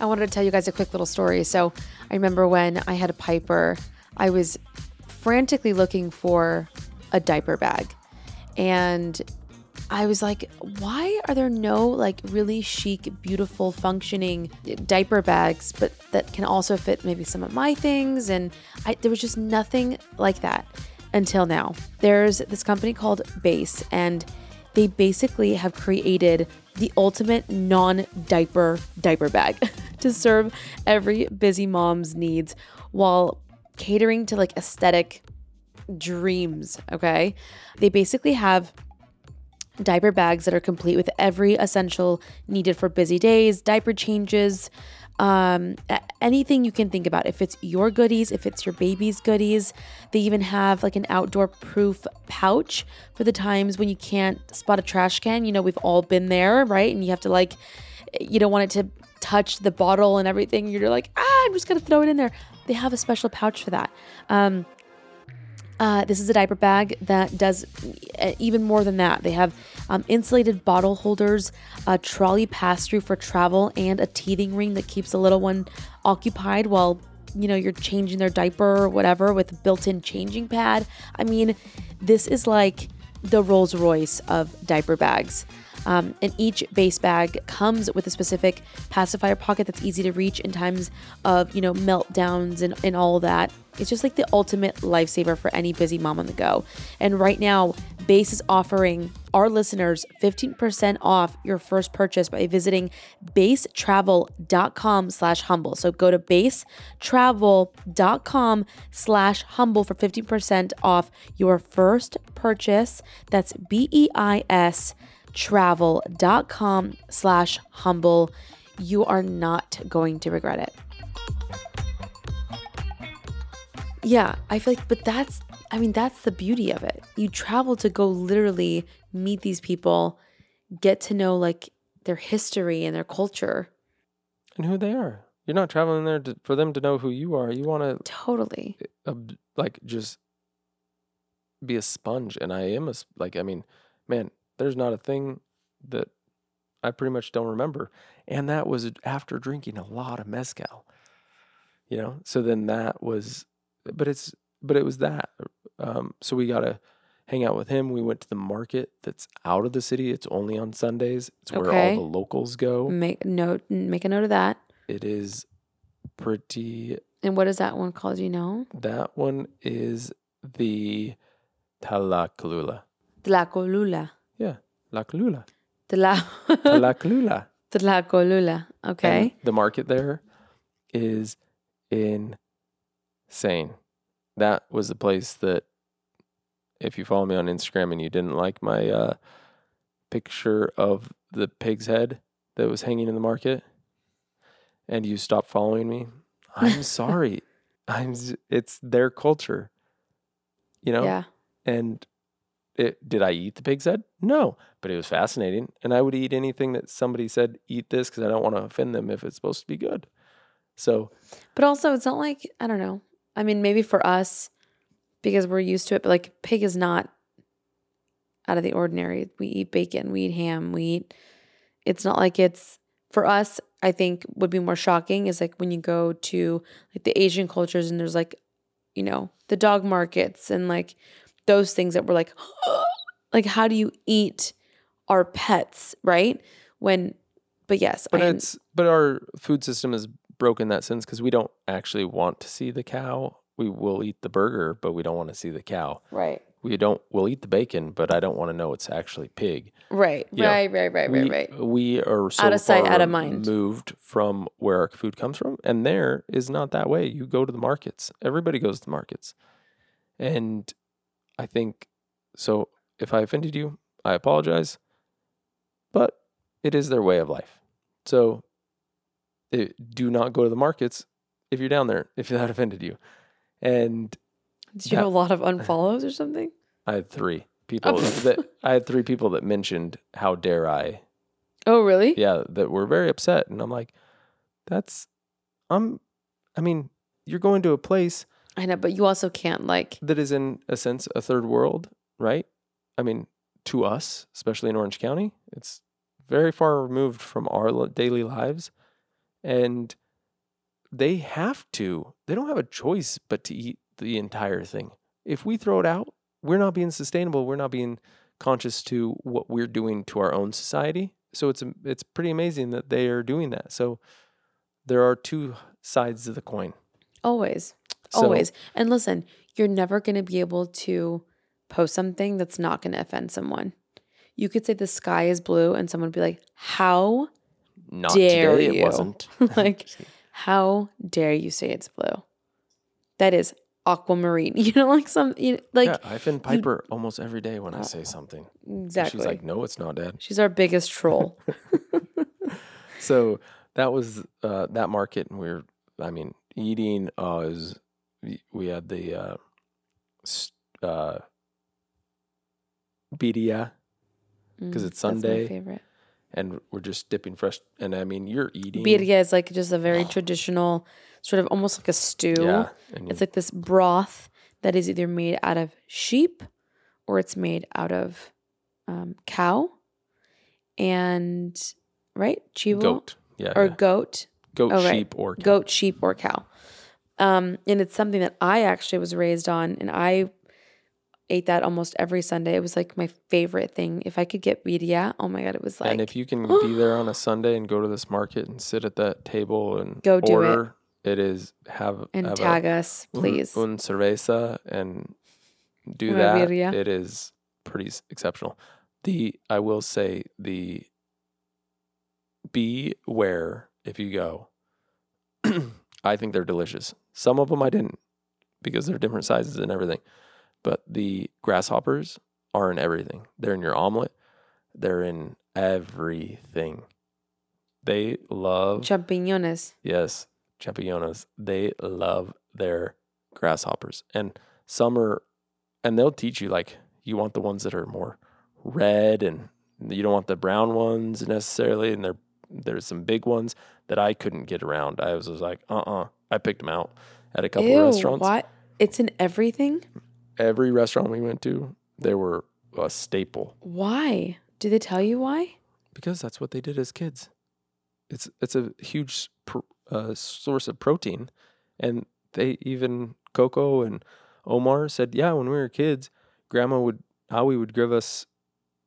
I wanted to tell you guys a quick little story. So I remember when I had a Piper, I was frantically looking for a diaper bag. And I was like, why are there no like really chic, beautiful, functioning diaper bags, but that can also fit maybe some of my things? And I, there was just nothing like that until now. There's this company called Béis, and they basically have created the ultimate non diaper diaper bag [LAUGHS] to serve every busy mom's needs while catering to like aesthetic dreams. Okay. They basically have diaper bags that are complete with every essential needed for busy days, diaper changes, um, anything you can think about. If it's your goodies, if it's your baby's goodies, they even have like an outdoor proof pouch for the times when you can't spot a trash can. You know, we've all been there, right? And you have to like, you don't want it to touch the bottle and everything. You're like, ah, I'm just gonna throw it in there. They have a special pouch for that. Um, uh, this is a diaper bag that does uh, even more than that. They have um, insulated bottle holders, a trolley pass through for travel, and a teething ring that keeps the little one occupied while you know you're changing their diaper or whatever with a built-in changing pad. I mean, this is like the Rolls Royce of diaper bags. Um, and each Béis bag comes with a specific pacifier pocket that's easy to reach in times of, you know, meltdowns and, and all that. It's just like the ultimate lifesaver for any busy mom on the go. And right now, Béis is offering our listeners 15% off your first purchase by visiting beistravel.com slash humble. So go to beistravel.com slash humble for 15% off your first purchase. That's B-E-I-S travel.com slash humble. You are not going to regret it. Yeah, I feel like, but that's, I mean, that's the beauty of it. You travel to go literally meet these people, get to know like their history and their culture. And who they are. You're not traveling there to, for them to know who you are. You want to Totally. uh, like just be a sponge and i am a like i mean man there's not a thing that i pretty much don't remember and that was after drinking a lot of mezcal you know so then that was but it's but it was that um so we got to hang out with him we went to the market that's out of the city it's only on sundays it's where Okay. all the locals go Make note, make a note of that. it is pretty And what is that one called? Do You know, that one is the Talakalula. Tlacolula. Yeah, La Calula. Tla- [LAUGHS] Talakalula. Tlacolula. Okay. And the market there is insane. That was the place that, if you follow me on Instagram and you didn't like my uh, picture of the pig's head that was hanging in the market, and you stopped following me, I'm [LAUGHS] sorry. I'm. It's their culture, you know. Yeah. And it, did I eat the pig's head? No, but it was fascinating. And I would eat anything that somebody said, eat this because I don't want to offend them if it's supposed to be good. So, But also, it's not like, I don't know. I mean, maybe for us, because we're used to it, but like pig is not out of the ordinary. We eat bacon, we eat ham, we eat, it's not like it's, for us, I think would be more shocking is like when you go to like the Asian cultures and there's like, you know, the dog markets and like those things that we're like, [GASPS] like, how do you eat our pets, right? When, but yes, but I am- it's, but our food system is broken in that sense because we don't actually want to see the cow. We will eat the burger, but we don't want to see the cow. right, We don't, we'll eat the bacon, but I don't want to know it's actually pig. right, You know, right, right, right, we, right, right. We are so Out of sight, out of mind. moved from where our food comes from, and there is not that way. You go to the markets. Everybody goes to the markets, and I think so. If I offended you, I apologize, but it is their way of life. So, eh, do not go to the markets if you're down there. If [LAUGHS] that offended you, and Did you have a lot of unfollows or something? I had three people that I had three people that mentioned how dare I Oh, really? yeah, that were very upset. And I'm like, that's, I'm, I mean, you're going to a place I know, but you also can't like. that is in a sense a third world, right? I mean, to us, especially in Orange County, it's very far removed from our daily lives. And they have to, they don't have a choice but to eat the entire thing. If we throw it out, we're not being sustainable. We're not being conscious to what we're doing to our own society. So it's it's pretty amazing that they are doing that. So there are two sides of the coin. Always. So- Always. And listen, you're never going to be able to post something that's not going to offend someone. You could say the sky is blue and someone would be like, How Not dare today, you? it wasn't. [LAUGHS] [LAUGHS] like, how dare you say it's blue? That is aquamarine. [LAUGHS] You know, like some you know, like yeah, I offend Piper almost every day when I say something. exactly. She's like, "No, it's not, Dad." She's our biggest troll. So that was uh, that market, and we are I mean, eating. Uh, is we- we had the uh, uh, birria, 'Cause it's Mm, my Sunday. favorite. and we're just dipping fresh. And I mean, you're eating. Birria is like just a very traditional, sort of almost like a stew. Yeah, It's like this broth that is either made out of sheep or it's made out of um, cow and right chivo goat. Yeah, or yeah. goat goat, oh, right. sheep, or cow. goat, sheep, or cow. Um, and it's something that I actually was raised on, and I ate that almost every Sunday. It was like my favorite thing. If I could get birria, oh my god, it was like and if you can [GASPS] be there on a Sunday and go to this market and sit at that table and Go do it. it is have and have tag us, [LAUGHS] un- please. un cerveza and do Una that. birria. It is pretty exceptional. The I will say the beware if you go. [CLEARS THROAT] I think they're delicious. Some of them I didn't because they're different sizes and everything. But the grasshoppers are in everything. They're in your omelet. They're in everything. They love Chapulines. Yes, chapulines. They love their grasshoppers, and some are, and they'll teach you like you want the ones that are more red, and you don't want the brown ones necessarily. And there, there's some big ones that I couldn't get around. I was, just like, uh, uh I picked them out at a couple Ew, of restaurants. what? It's in everything. Every restaurant we went to, they were a staple Why? Do they tell you why? because that's what they did as kids. It's it's a huge pr- uh, source of protein, and they even Coco and Omar said, yeah, when we were kids, Grandma would Howie would give us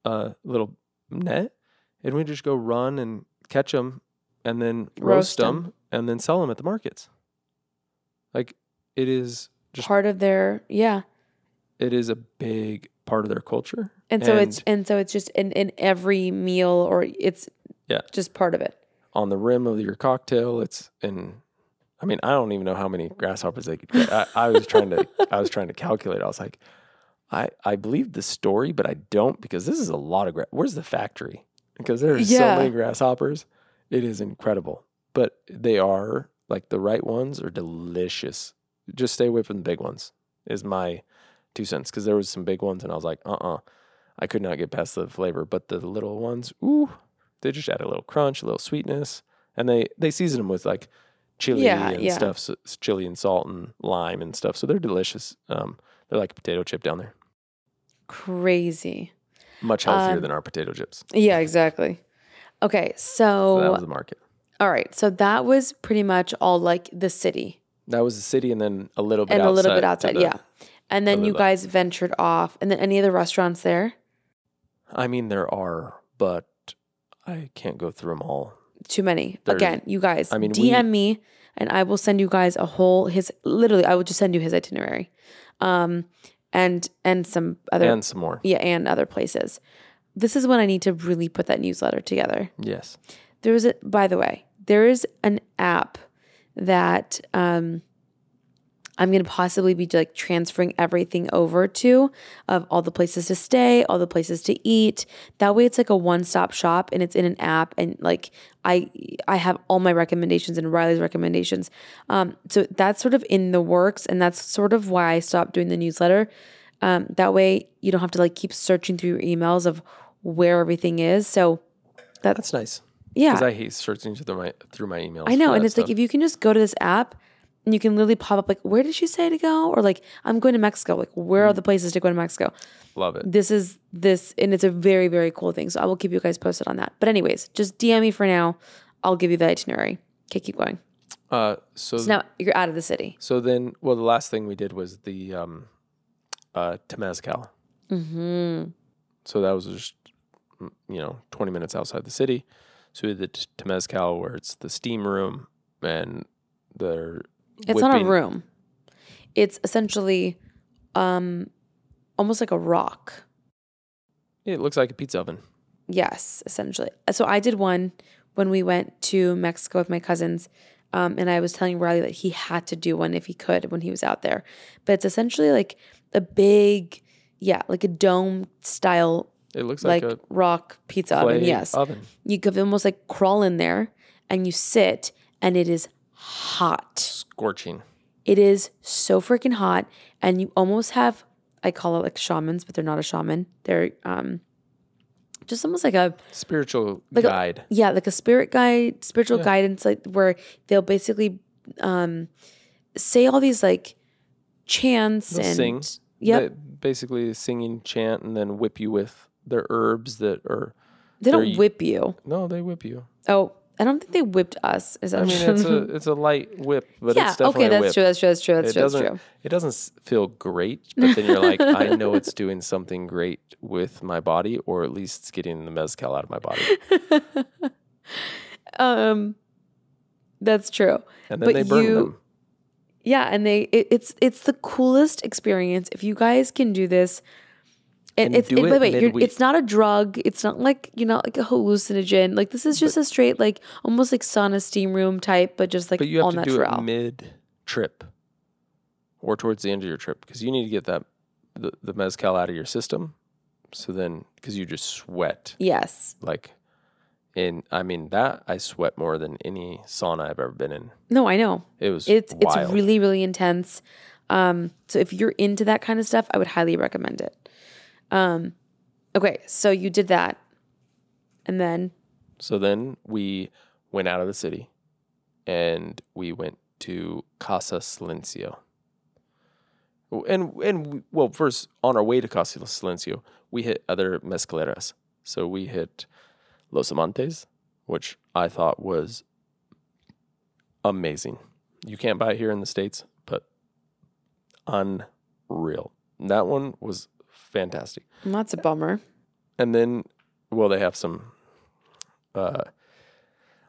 a little net, and we'd just go run and catch them, and then roast, Roast 'em. them, and then sell them at the markets. Like it is just Part of their yeah. it is a big part of their culture, And so it's and so it's just in, in every meal or it's Yeah. just part of it. on the rim of your cocktail. It's in. I mean, I don't even know how many grasshoppers they could get. I, I was trying to. I was trying to calculate. I was like, I I believe the story, but I don't because this is a lot of. grass. Where's the factory? Because there are so many grasshoppers. It is incredible, but they are like the right ones are delicious. Just stay away from the big ones. Is my two cents because there was some big ones and I was like, uh uh I could not get past the flavor. But the little ones, ooh, they just add a little crunch, a little sweetness, and they they season them with like chili Yeah, and yeah. stuff, so, chili and salt and lime and stuff. So they're delicious. Um, they're like a potato chip down there, Crazy. much healthier Um, than our potato chips. Yeah, exactly. Okay, So that was the market. All right, so that was pretty much all like the city That was the city, and then a little bit and a little bit outside, the- yeah. And then you the- guys ventured off, and then any other restaurants there? I mean, there are, but I can't go through them all. Too many. There's- Again, you guys I mean, DM we- me, and I will send you guys a whole his. Literally, I will just send you his itinerary, um, and and some other and some more. yeah, and other places. This is when I need to really put that newsletter together. Yes. There was a, by the way, there is an app that um, I'm going to possibly be like transferring everything over to of all the places to stay, all the places to eat. That way, it's like a one stop shop, and it's in an app, and like I I have all my recommendations and Riley's recommendations. Um, so that's sort of in the works, and that's sort of why I stopped doing the newsletter. Um, that way, you don't have to like keep searching through your emails of where everything is. So That's nice. Yeah, Because I hate searching through my through my emails. I know, and it's like if you can just go to this app and you can literally pop up like, where did she say to go? Or like, I'm going to Mexico. Like, where Mm. are the places to go to Mexico? love it. This is this, and it's a very very cool thing. So I will keep you guys posted on that. But anyways, just DM me for now. I'll give you the itinerary. Okay, keep going. Uh, so So now you're out of the city. so then, well, the last thing we did was the um, uh, Temazcal. Hmm. So that was just mm, you know twenty minutes outside the city. So we did the T- Temazcal where it's the steam room and they're It's not a room. It's essentially, um, almost like a rock. It looks like a pizza oven. Yes, essentially. So I did one when we went to Mexico with my cousins. Um, and I was telling Riley that he had to do one if he could when he was out there. But it's essentially like a big, yeah, like a dome style, It looks like, like, a rock pizza oven. Yes. oven. You could almost like crawl in there and you sit and it is hot. scorching. It is so freaking hot, and you almost have I call it like shamans, but they're not a shaman. They're um just almost like a Spiritual like a- guide. yeah, like a spirit guide, spiritual guidance, like where they'll basically um say all these like chants They'll and sing. Yep. They basically singing chant and then whip you with their herbs that are They don't whip you. no, they whip you. Oh, I don't think they whipped us. Is that I mean, it's a [LAUGHS] it's a light whip, but yeah. it's definitely Okay, a that's whip. true. That's true. That's true. That's it true. That's true. it doesn't feel great, but then you're like, I know [LAUGHS] it's doing something great with my body, or at least it's getting the mezcal out of my body. [LAUGHS] Um, that's true. And then But they burn you- them. Yeah, and they it, it's it's the coolest experience. If you guys can do this, and, And it's it, it wait, wait, you're, it's not a drug. It's not like you're not like a hallucinogen. Like this is just a straight like almost like sauna steam room type, but just like But you have all to natural. do it mid trip or towards the end of your trip because you need to get that the, the mezcal out of your system. So then, because you just sweat yes. like in, I mean, that I sweat more than any sauna I've ever been in. No, I know. It was It's wild. it's really really intense. Um, so if you're into that kind of stuff, I would highly recommend it. Um, okay, so you did that, and then So then we went out of the city and we went to Casa Silencio. And and we- well, first on our way to Casa Silencio, we hit other mezcaleras. So we hit Los Amantes, which I thought was amazing. You can't buy it here in the states, but unreal. That one was fantastic. Well, that's a bummer. and then well they have some uh,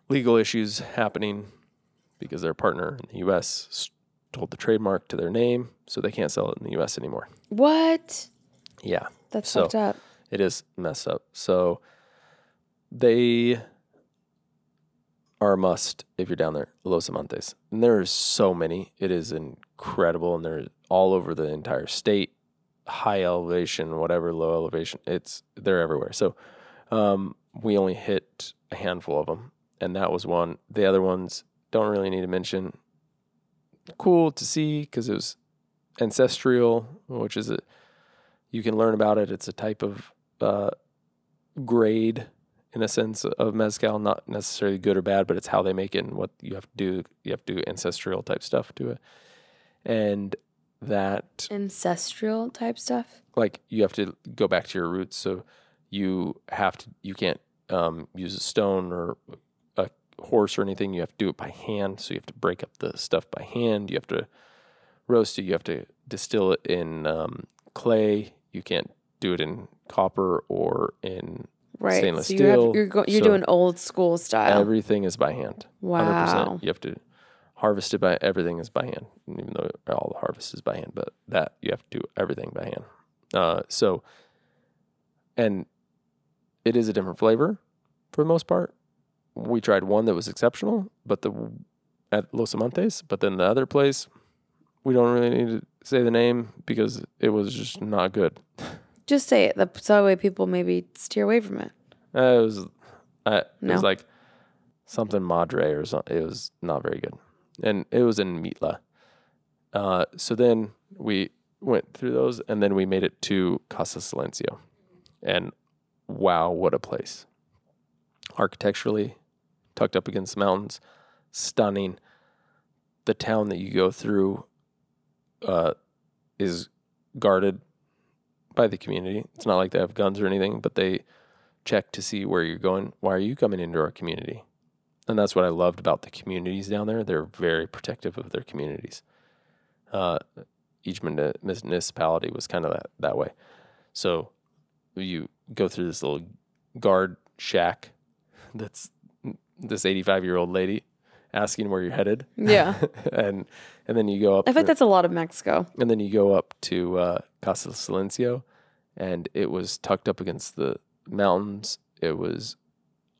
legal issues happening because their partner in the us told the trademark to their name so they can't sell it in the us anymore. What? yeah. That's So- fucked up. it is messed up. So they are a must if you're down there los amantes. And there are so many. It is incredible and they're all over the entire state high elevation whatever low elevation it's they're everywhere so um, we only hit a handful of them and that was one the other ones don't really need to mention cool to see because it was ancestral which is a you can learn about it it's a type of uh, grade in a sense of mezcal, not necessarily good or bad, but it's how they make it and what you have to do. You have to do ancestral type stuff to it. And that, Ancestral type stuff. like, you have to go back to your roots. So you have to, you can't um, use a stone or a horse or anything. You have to do it by hand. So you have to break up the stuff by hand. You have to roast it. You have to distill it in um, clay. You can't do it in copper or in Right. stainless so you steel. have, you're go, you're So doing old school style. Everything is by hand. 100%. Wow. You have to harvest it by everything is by hand, even though all the harvest is by hand. But that you have to do everything by hand. Uh, so, and it is a different flavor for the most part. We tried one that was exceptional, but the at Los Amantes, but then the other place, we don't really need to say the name because it was just not good. [LAUGHS] Just say it. That's that way people maybe steer away from it. Uh, it was, uh, it was like something madre or something. It was not very good, and it was in Mitla. Uh, so then we went through those, and then we made it to Casa Silencio, and wow, what a place! Architecturally, tucked up against the mountains, stunning. The town that you go through uh, is guarded by the community. It's not like they have guns or anything, but they check to see where you're going. Why are you coming into our community? And that's what I loved about the communities down there. They're very protective of their communities. Uh, each municipality was kind of that, that way. So you go through this little guard shack [LAUGHS] that's this 85 year old lady asking where you're headed. Yeah. [LAUGHS] and and then you go up I think that's a lot of Mexico. and then you go up to uh, Casa Silencio, and it was tucked up against the mountains. It was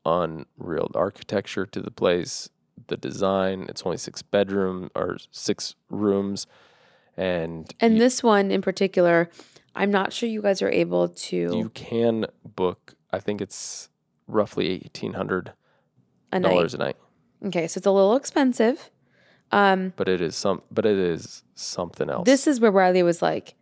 unreal. The architecture to the place, the design. It's only six bedroom or six rooms, and And you, this one in particular, I'm not sure you guys are able to you can book. I think it's roughly eighteen hundred a night. dollars a night, Okay, so it's a little expensive. Um, but it is some. But it is something else. this is where Riley was like,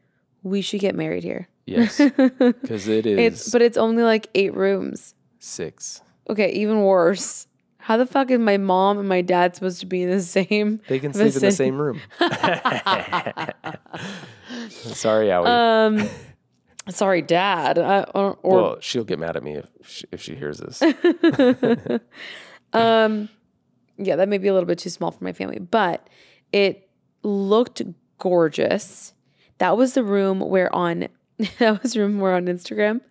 "We should get married here." yes, [LAUGHS] because it is. It's but it's only like eight rooms. six. Okay, even worse. How the fuck is my mom and my dad supposed to be in the [LAUGHS] same? They can sleep in the same room. [LAUGHS] [LAUGHS] Sorry, Howie. Um, sorry, dad. Uh, or, or well, she'll get mad at me if she, if she hears this. um, yeah, that may be a little bit too small for my family, but it looked gorgeous. That was the room where on that was the room where on Instagram,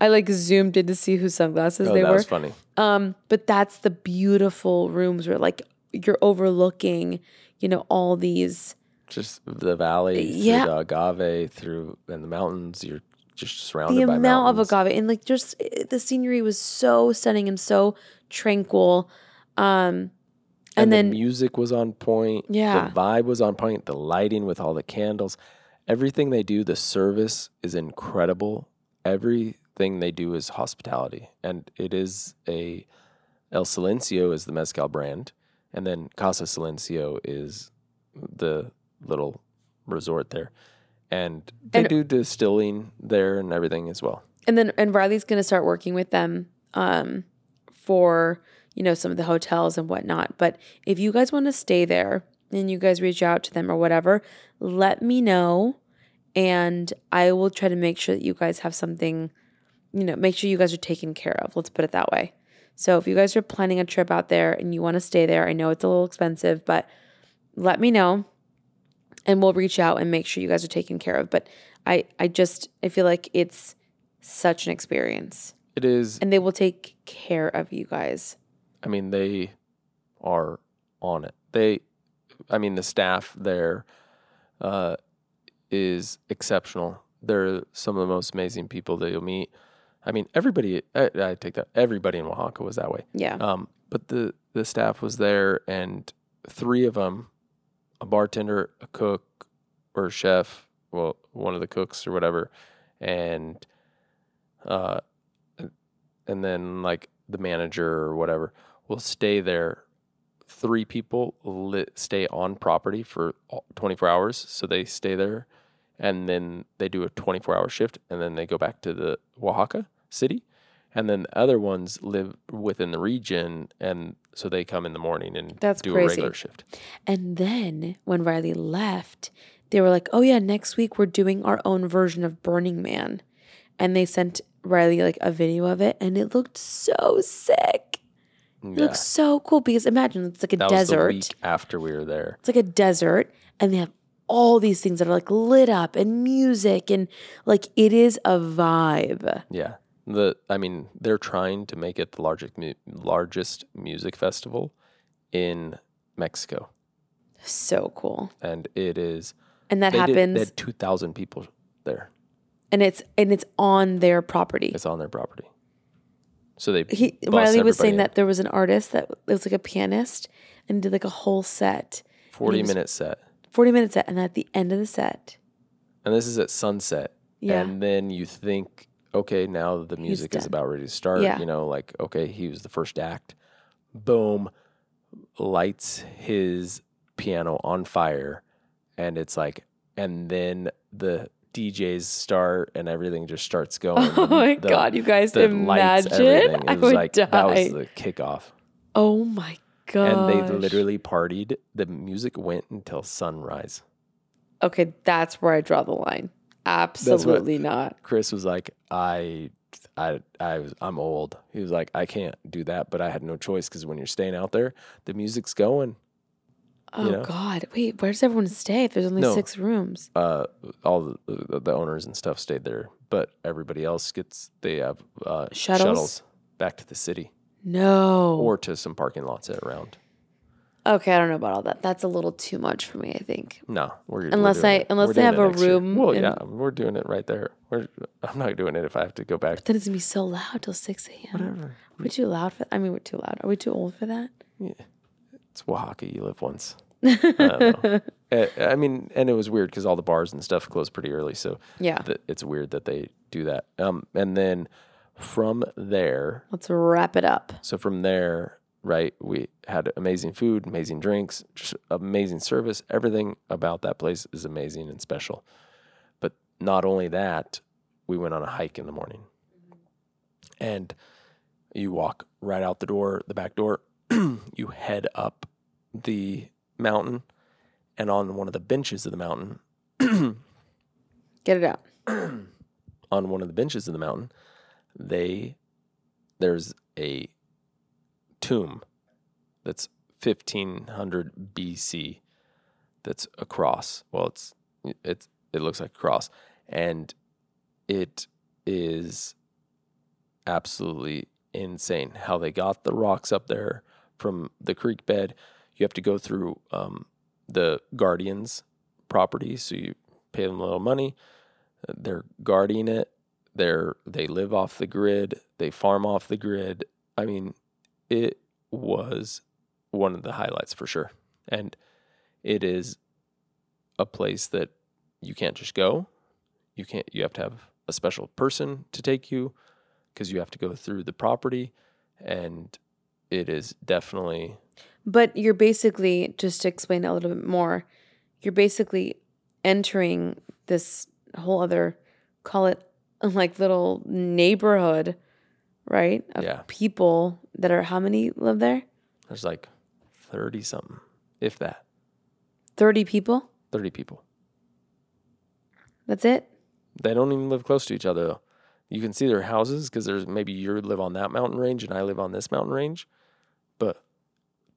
I like zoomed in to see whose sunglasses Oh, they that were. was funny. Um, but that's the beautiful rooms where like you're overlooking, you know, all these. Just the valley, Yeah. through the agave, through and the mountains. You're just surrounded the by amount mountains. of agave and like just eh, the scenery was so stunning and so tranquil. Um, and, and, then the music was on point. Yeah. the vibe was on point. The lighting with all the candles, everything they do. The service is incredible. Everything they do is hospitality, and it is a El Silencio is the mezcal brand, and then Casa Silencio is the little resort there, and they And- do distilling there and everything as well. and then and Riley's gonna start working with them um for you know some of the hotels and whatnot. But if you guys want to stay there and you guys reach out to them or whatever, let me know and I will try to make sure that you guys have something, you know, make sure you guys are taken care of. Let's put it that way. So if you guys are planning a trip out there and you want to stay there, I know it's a little expensive, but let me know and we'll reach out and make sure you guys are taken care of. But I I just I feel like it's such an experience. It is And they will take care of you guys. I mean, they are on it. They, I mean, the staff there uh, is exceptional. They're some of the most amazing people that you'll meet. I mean, everybody. I, I take that. Everybody in Oaxaca was that way. Yeah. Um, but the the staff was there, and three of them, a bartender, a cook, or a chef. Well, one of the cooks or whatever, and uh, and then like the manager or whatever will stay there. Three people li- stay on property for 24 hours, so they stay there, and then they do a 24 hour shift, and then they go back to the Oaxaca city, and then the other ones live within the region, and so they come in the morning and That's do crazy. a regular shift. And then when Riley left, they were like, "Oh yeah, next week we're doing our own version of Burning Man," and they sent Riley like a video of it, and it looked so sick. It Yeah, looks so cool because imagine it's like a that was the desert. week after we were there. It's like a desert, and they have all these things that are like lit up and music, and like it is a vibe. Yeah. The I mean, they're trying to make it the largest mu- largest music festival in Mexico, So cool, and it is. and that they did- happens, they had two thousand people there. and it's and it's on their property. It's on their property, so they. he Riley was saying in. that there was an artist that was like a pianist and did like a whole set, forty was- minute set, forty minute set, and at the end of the set, and this is at sunset. Yeah. And then you think, okay, now the music is about ready to start. Yeah. You know, like okay, he was the first act. Boom, lights his piano on fire, and it's like, and then the DJs start and everything just starts [LAUGHS] going. Oh my The- God, you guys the lights, imagine? everything. I was would like that was the kickoff. oh my god! And they literally partied. The music went until sunrise. okay, that's where I draw the line. Absolutely not. Chris was like, I, I, I was, I'm old. He was like, I can't do that, but I had no choice because when you're staying out there, the music's going. Oh know? god, wait, where does everyone stay if there's only No. six rooms? Uh, all the, the, owners and stuff stayed there, but everybody else gets they have uh, Shuttles? back to the city No. or to some parking lots around. okay, I don't know about all that. That's a little too much for me. I think. No, we're we're Unless doing I- it. unless We're they have a next year. room Well, in- yeah, we're doing it right there. We're, I'm not doing it if I have to go back. Then it's gonna be so loud till six a.m. Whatever. Are we too loud for? I mean, we're too loud. Are we too old for that? Yeah. It's Oaxaca. You live once. I. [LAUGHS] Eh, I mean, and it was weird because all the bars and stuff closed pretty early. So Yeah. th- it's weird that they do that. Um, and then from there, Let's wrap it up. so from there, right, we had amazing food, amazing drinks, just amazing service. Everything about that place is amazing and special. But not only that, we went on a hike in the morning. And you walk right out the door, the back door, [CLEARS THROAT] you head up the mountain, and on one of the benches of the mountain, [CLEARS THROAT] Get it out. [CLEARS THROAT] on one of the benches of the mountain, they there's a tomb that's 1500 BC that's a cross. Well, it's it's it looks like a cross and it is absolutely insane how they got the rocks up there from the creek bed. You have to go through um, the guardians property, so you pay them a little money. They're guarding it. They're they live off the grid. They farm off the grid. I mean, it was one of the highlights for sure. And it is a place that you can't just go. You can't you have to have a special person to take you because you have to go through the property and it is definitely But you're basically, just to explain a little bit more, you're basically entering this whole other, call it [LAUGHS] like little neighborhood, right? Of Yeah. people that are, how many live there? there's like 30 something if that 30 people? 30 people That's it? they don't even live close to each other though you can see their houses because there's maybe you live on that mountain range and i live on this mountain range but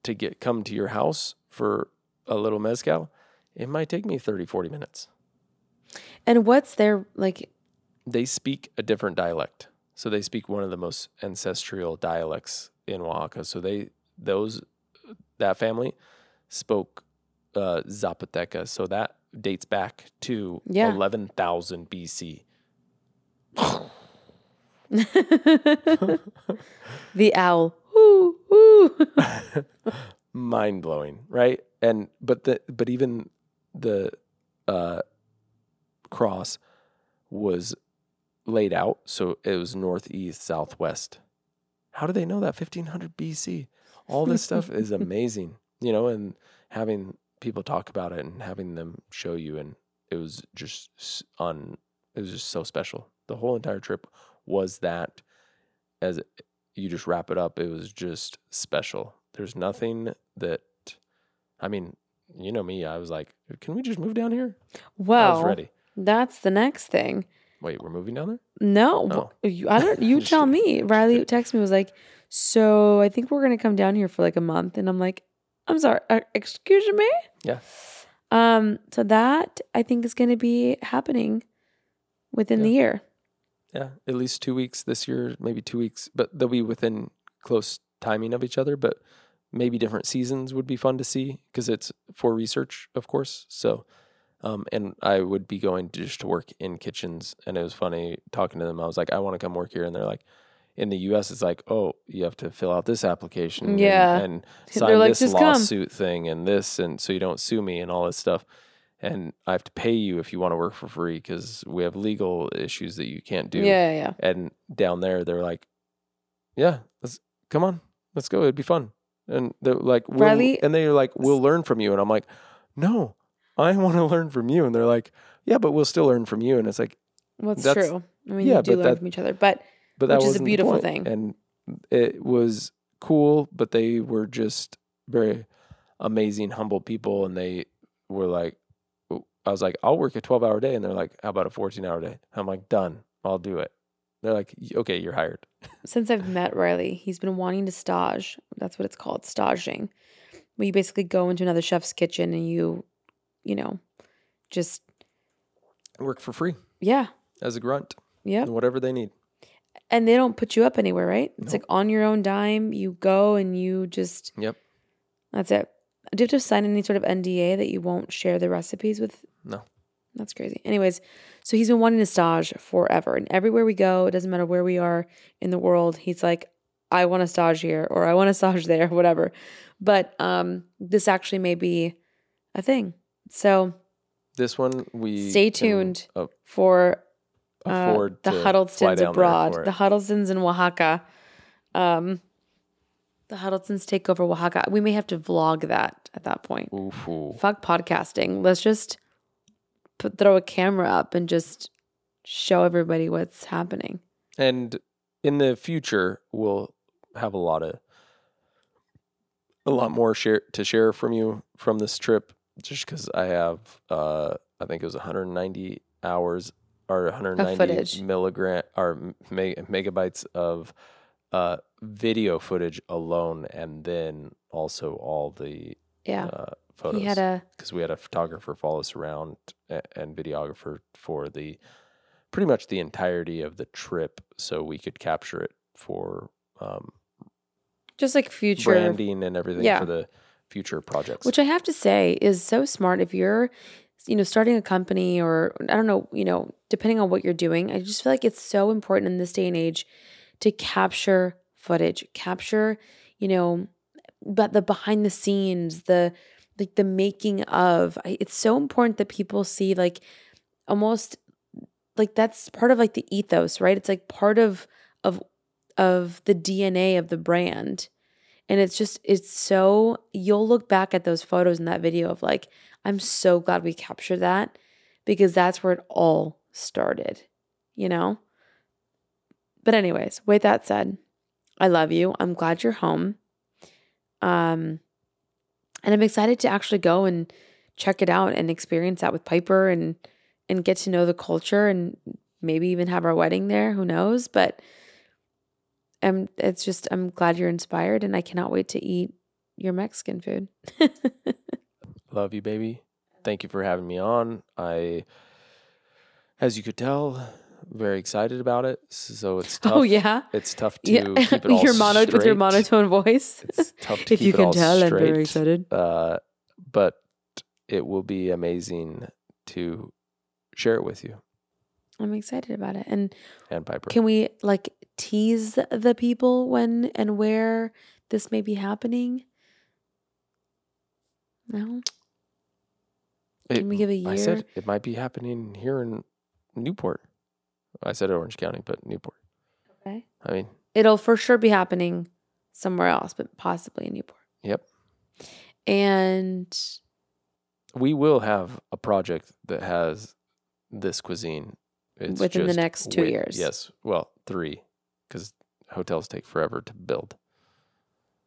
to get come to your house for a little mezcal it might take me 30 40 minutes And what's their, like, they speak a different dialect. So they speak one of the most ancestral dialects in Oaxaca. So they those that family spoke uh, Zapoteca. So that dates back to Yeah. eleven thousand BC. [LAUGHS] the owl? [LAUGHS] Ooh, ooh. Mind blowing, right? And but the but even the uh, cross was laid out so it was northeast southwest. How do they know that 1500 bc all this [LAUGHS] stuff is amazing you know and having people talk about it and having them show you and it was just on it was just so special. The whole entire trip was that as you just wrap it up it was just special. There's nothing that i mean you know me i was like can we just move down here? I well, was ready. that's the next thing. Wait we're moving down there No, Oh. you, I don't. You [LAUGHS] tell me. Riley texted me was like, "So I think we're gonna come down here for like a month," and I'm like, "I'm sorry, uh, excuse me." Yeah. Um. So that I think is gonna be happening within the year. Yeah, at least two weeks this year, maybe two weeks, but they'll be within close timing of each other. But maybe different seasons would be fun to see because it's for research, of course. So, um, and I would be going to just to work in kitchens, and it was funny talking to them. I was like, I want to come work here, and they're like, in the U.S., it's like, oh, you have to fill out this application, and- Yeah. and, They're sign like, this "Just come." lawsuit thing, and this, and so you don't sue me, and all this stuff. And I have to pay you if you want to work for free because we have legal issues that you can't do. Yeah, yeah, yeah. And down there, they're like, "Yeah, let's come on, let's go. It'd be fun." And they're like, we'll, Riley- and they're like, "We'll learn from you." And I'm like, "No, I [LAUGHS] want to learn from you." And they're like, "Yeah, but we'll still learn from you." And it's like, What's That's- true? I mean, yeah, you do learn that- from each other, but but that Which is a beautiful thing. And it was cool, but they were just very amazing, humble people, and they were like, I was like, I'll work a 12 hour day. And they're like, how about a 14 hour day? I'm like, done. I'll do it. They're like, okay, you're hired. [LAUGHS] since I've met Riley, he's been wanting to stage. That's what it's called, staging. Where you basically go into another chef's kitchen and you, you know, just Work for free yeah, as a grunt, Yeah. whatever they need. And they don't put you up anywhere, right? It's like on your own dime. You go and you just Yep. that's it. Do you have to sign any sort of NDA that you won't share the recipes with? No. That's crazy. Anyways, so he's been wanting to stage forever. And everywhere we go, it doesn't matter where we are in the world, he's like, I want to stage here or I want to [LAUGHS] stage there, whatever. But um, this actually may be a thing. So This one we stay can tuned for uh, the to Huddlestons abroad. The Huddlestons in Oaxaca. Um, the Huddlestons take over Oaxaca. We may have to vlog that at that point. Fuck podcasting. Let's just put throw a camera up and just show everybody what's happening. And in the future, we'll have a lot of a lot more share to share from you from this trip. Just because I have, uh, I think it was 190 hours or 190 milligram or me- megabytes of uh, video footage alone, and then also all the Yeah. uh, photos. he had a because we had a photographer follow us around a- and videographer for the pretty much the entirety of the trip, so we could capture it for um, just like future branding and everything Yeah. for the future projects. which I have to say is so smart. If you're, you know, starting a company or I don't know, you know, depending on what you're doing, I just feel like it's so important in this day and age to capture footage, capture, you know, but the behind the scenes, the like the making of. It's so important that people see like almost like that's part of like the ethos, right? It's like part of of of the DNA of the brand. And it's just, it's so, you'll look back at those photos and that video of like, I'm so glad we captured that because that's where it all started, you know? But, anyways, with that said, I love you. I'm glad you're home. Um, and I'm excited to actually go and check it out and experience that with Piper and and get to know the culture and maybe even have our wedding there. Who knows? But I'm it's just I'm glad you're inspired and I cannot wait to eat your Mexican food. [LAUGHS] Love you, baby. Thank you for having me on. I, as you could tell, very excited about it. So it's [LAUGHS] tough. Oh yeah. it's tough to Yeah. keep it [LAUGHS] all your mono with your monotone voice. It's tough to if keep you it can all tell, I'm very excited. Uh, but it will be amazing to share it with you I'm excited about it. And and Piper. can we like tease the people when and where this may be happening? No. It- Can we give a I said year? it might be happening here in Newport. I said Orange County, but Newport. Okay. I mean, It'll for sure be happening somewhere else, but possibly in Newport. yep. And We will have a project that has this cuisine. It's Within the next two wi- years. Yes. Well, three, because hotels take forever to build.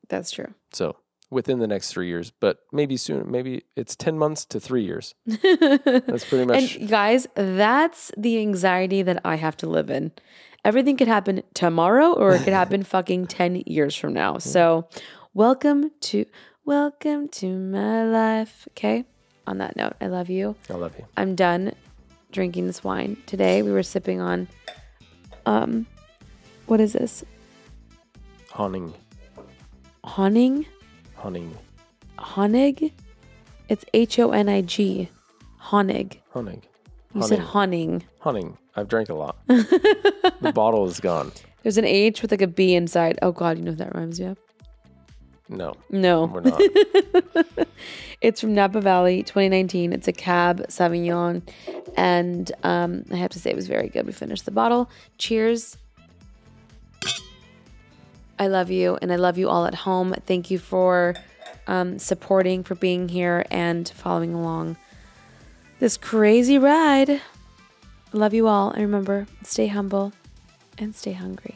that's true. So within the next three years, but maybe soon. Maybe it's ten months to three years. [LAUGHS] That's pretty much. And guys, that's the anxiety that I have to live in. Everything could happen tomorrow or it could [LAUGHS] happen fucking 10 years from now. Mm. So, welcome to welcome to my life, okay? On that note, I love you. I love you. I'm done drinking this wine. Today we were sipping on um what is this? Honing, Honing? honing, Honig? It's H O N I G. Honig. honing. You said honing. Honing. I've drank a lot. [LAUGHS] the bottle is gone. There's an H with like a B inside. Oh God, you know what that rhymes me of? No, No. we're not. [LAUGHS] It's from Napa Valley 2019. It's a Cab Sauvignon. And um, I have to say, it was very good. We finished the bottle. Cheers. I love you. And I love you all at home. Thank you for um, supporting, for being here, and following along this crazy ride. Love you all. And remember, stay humble and stay hungry.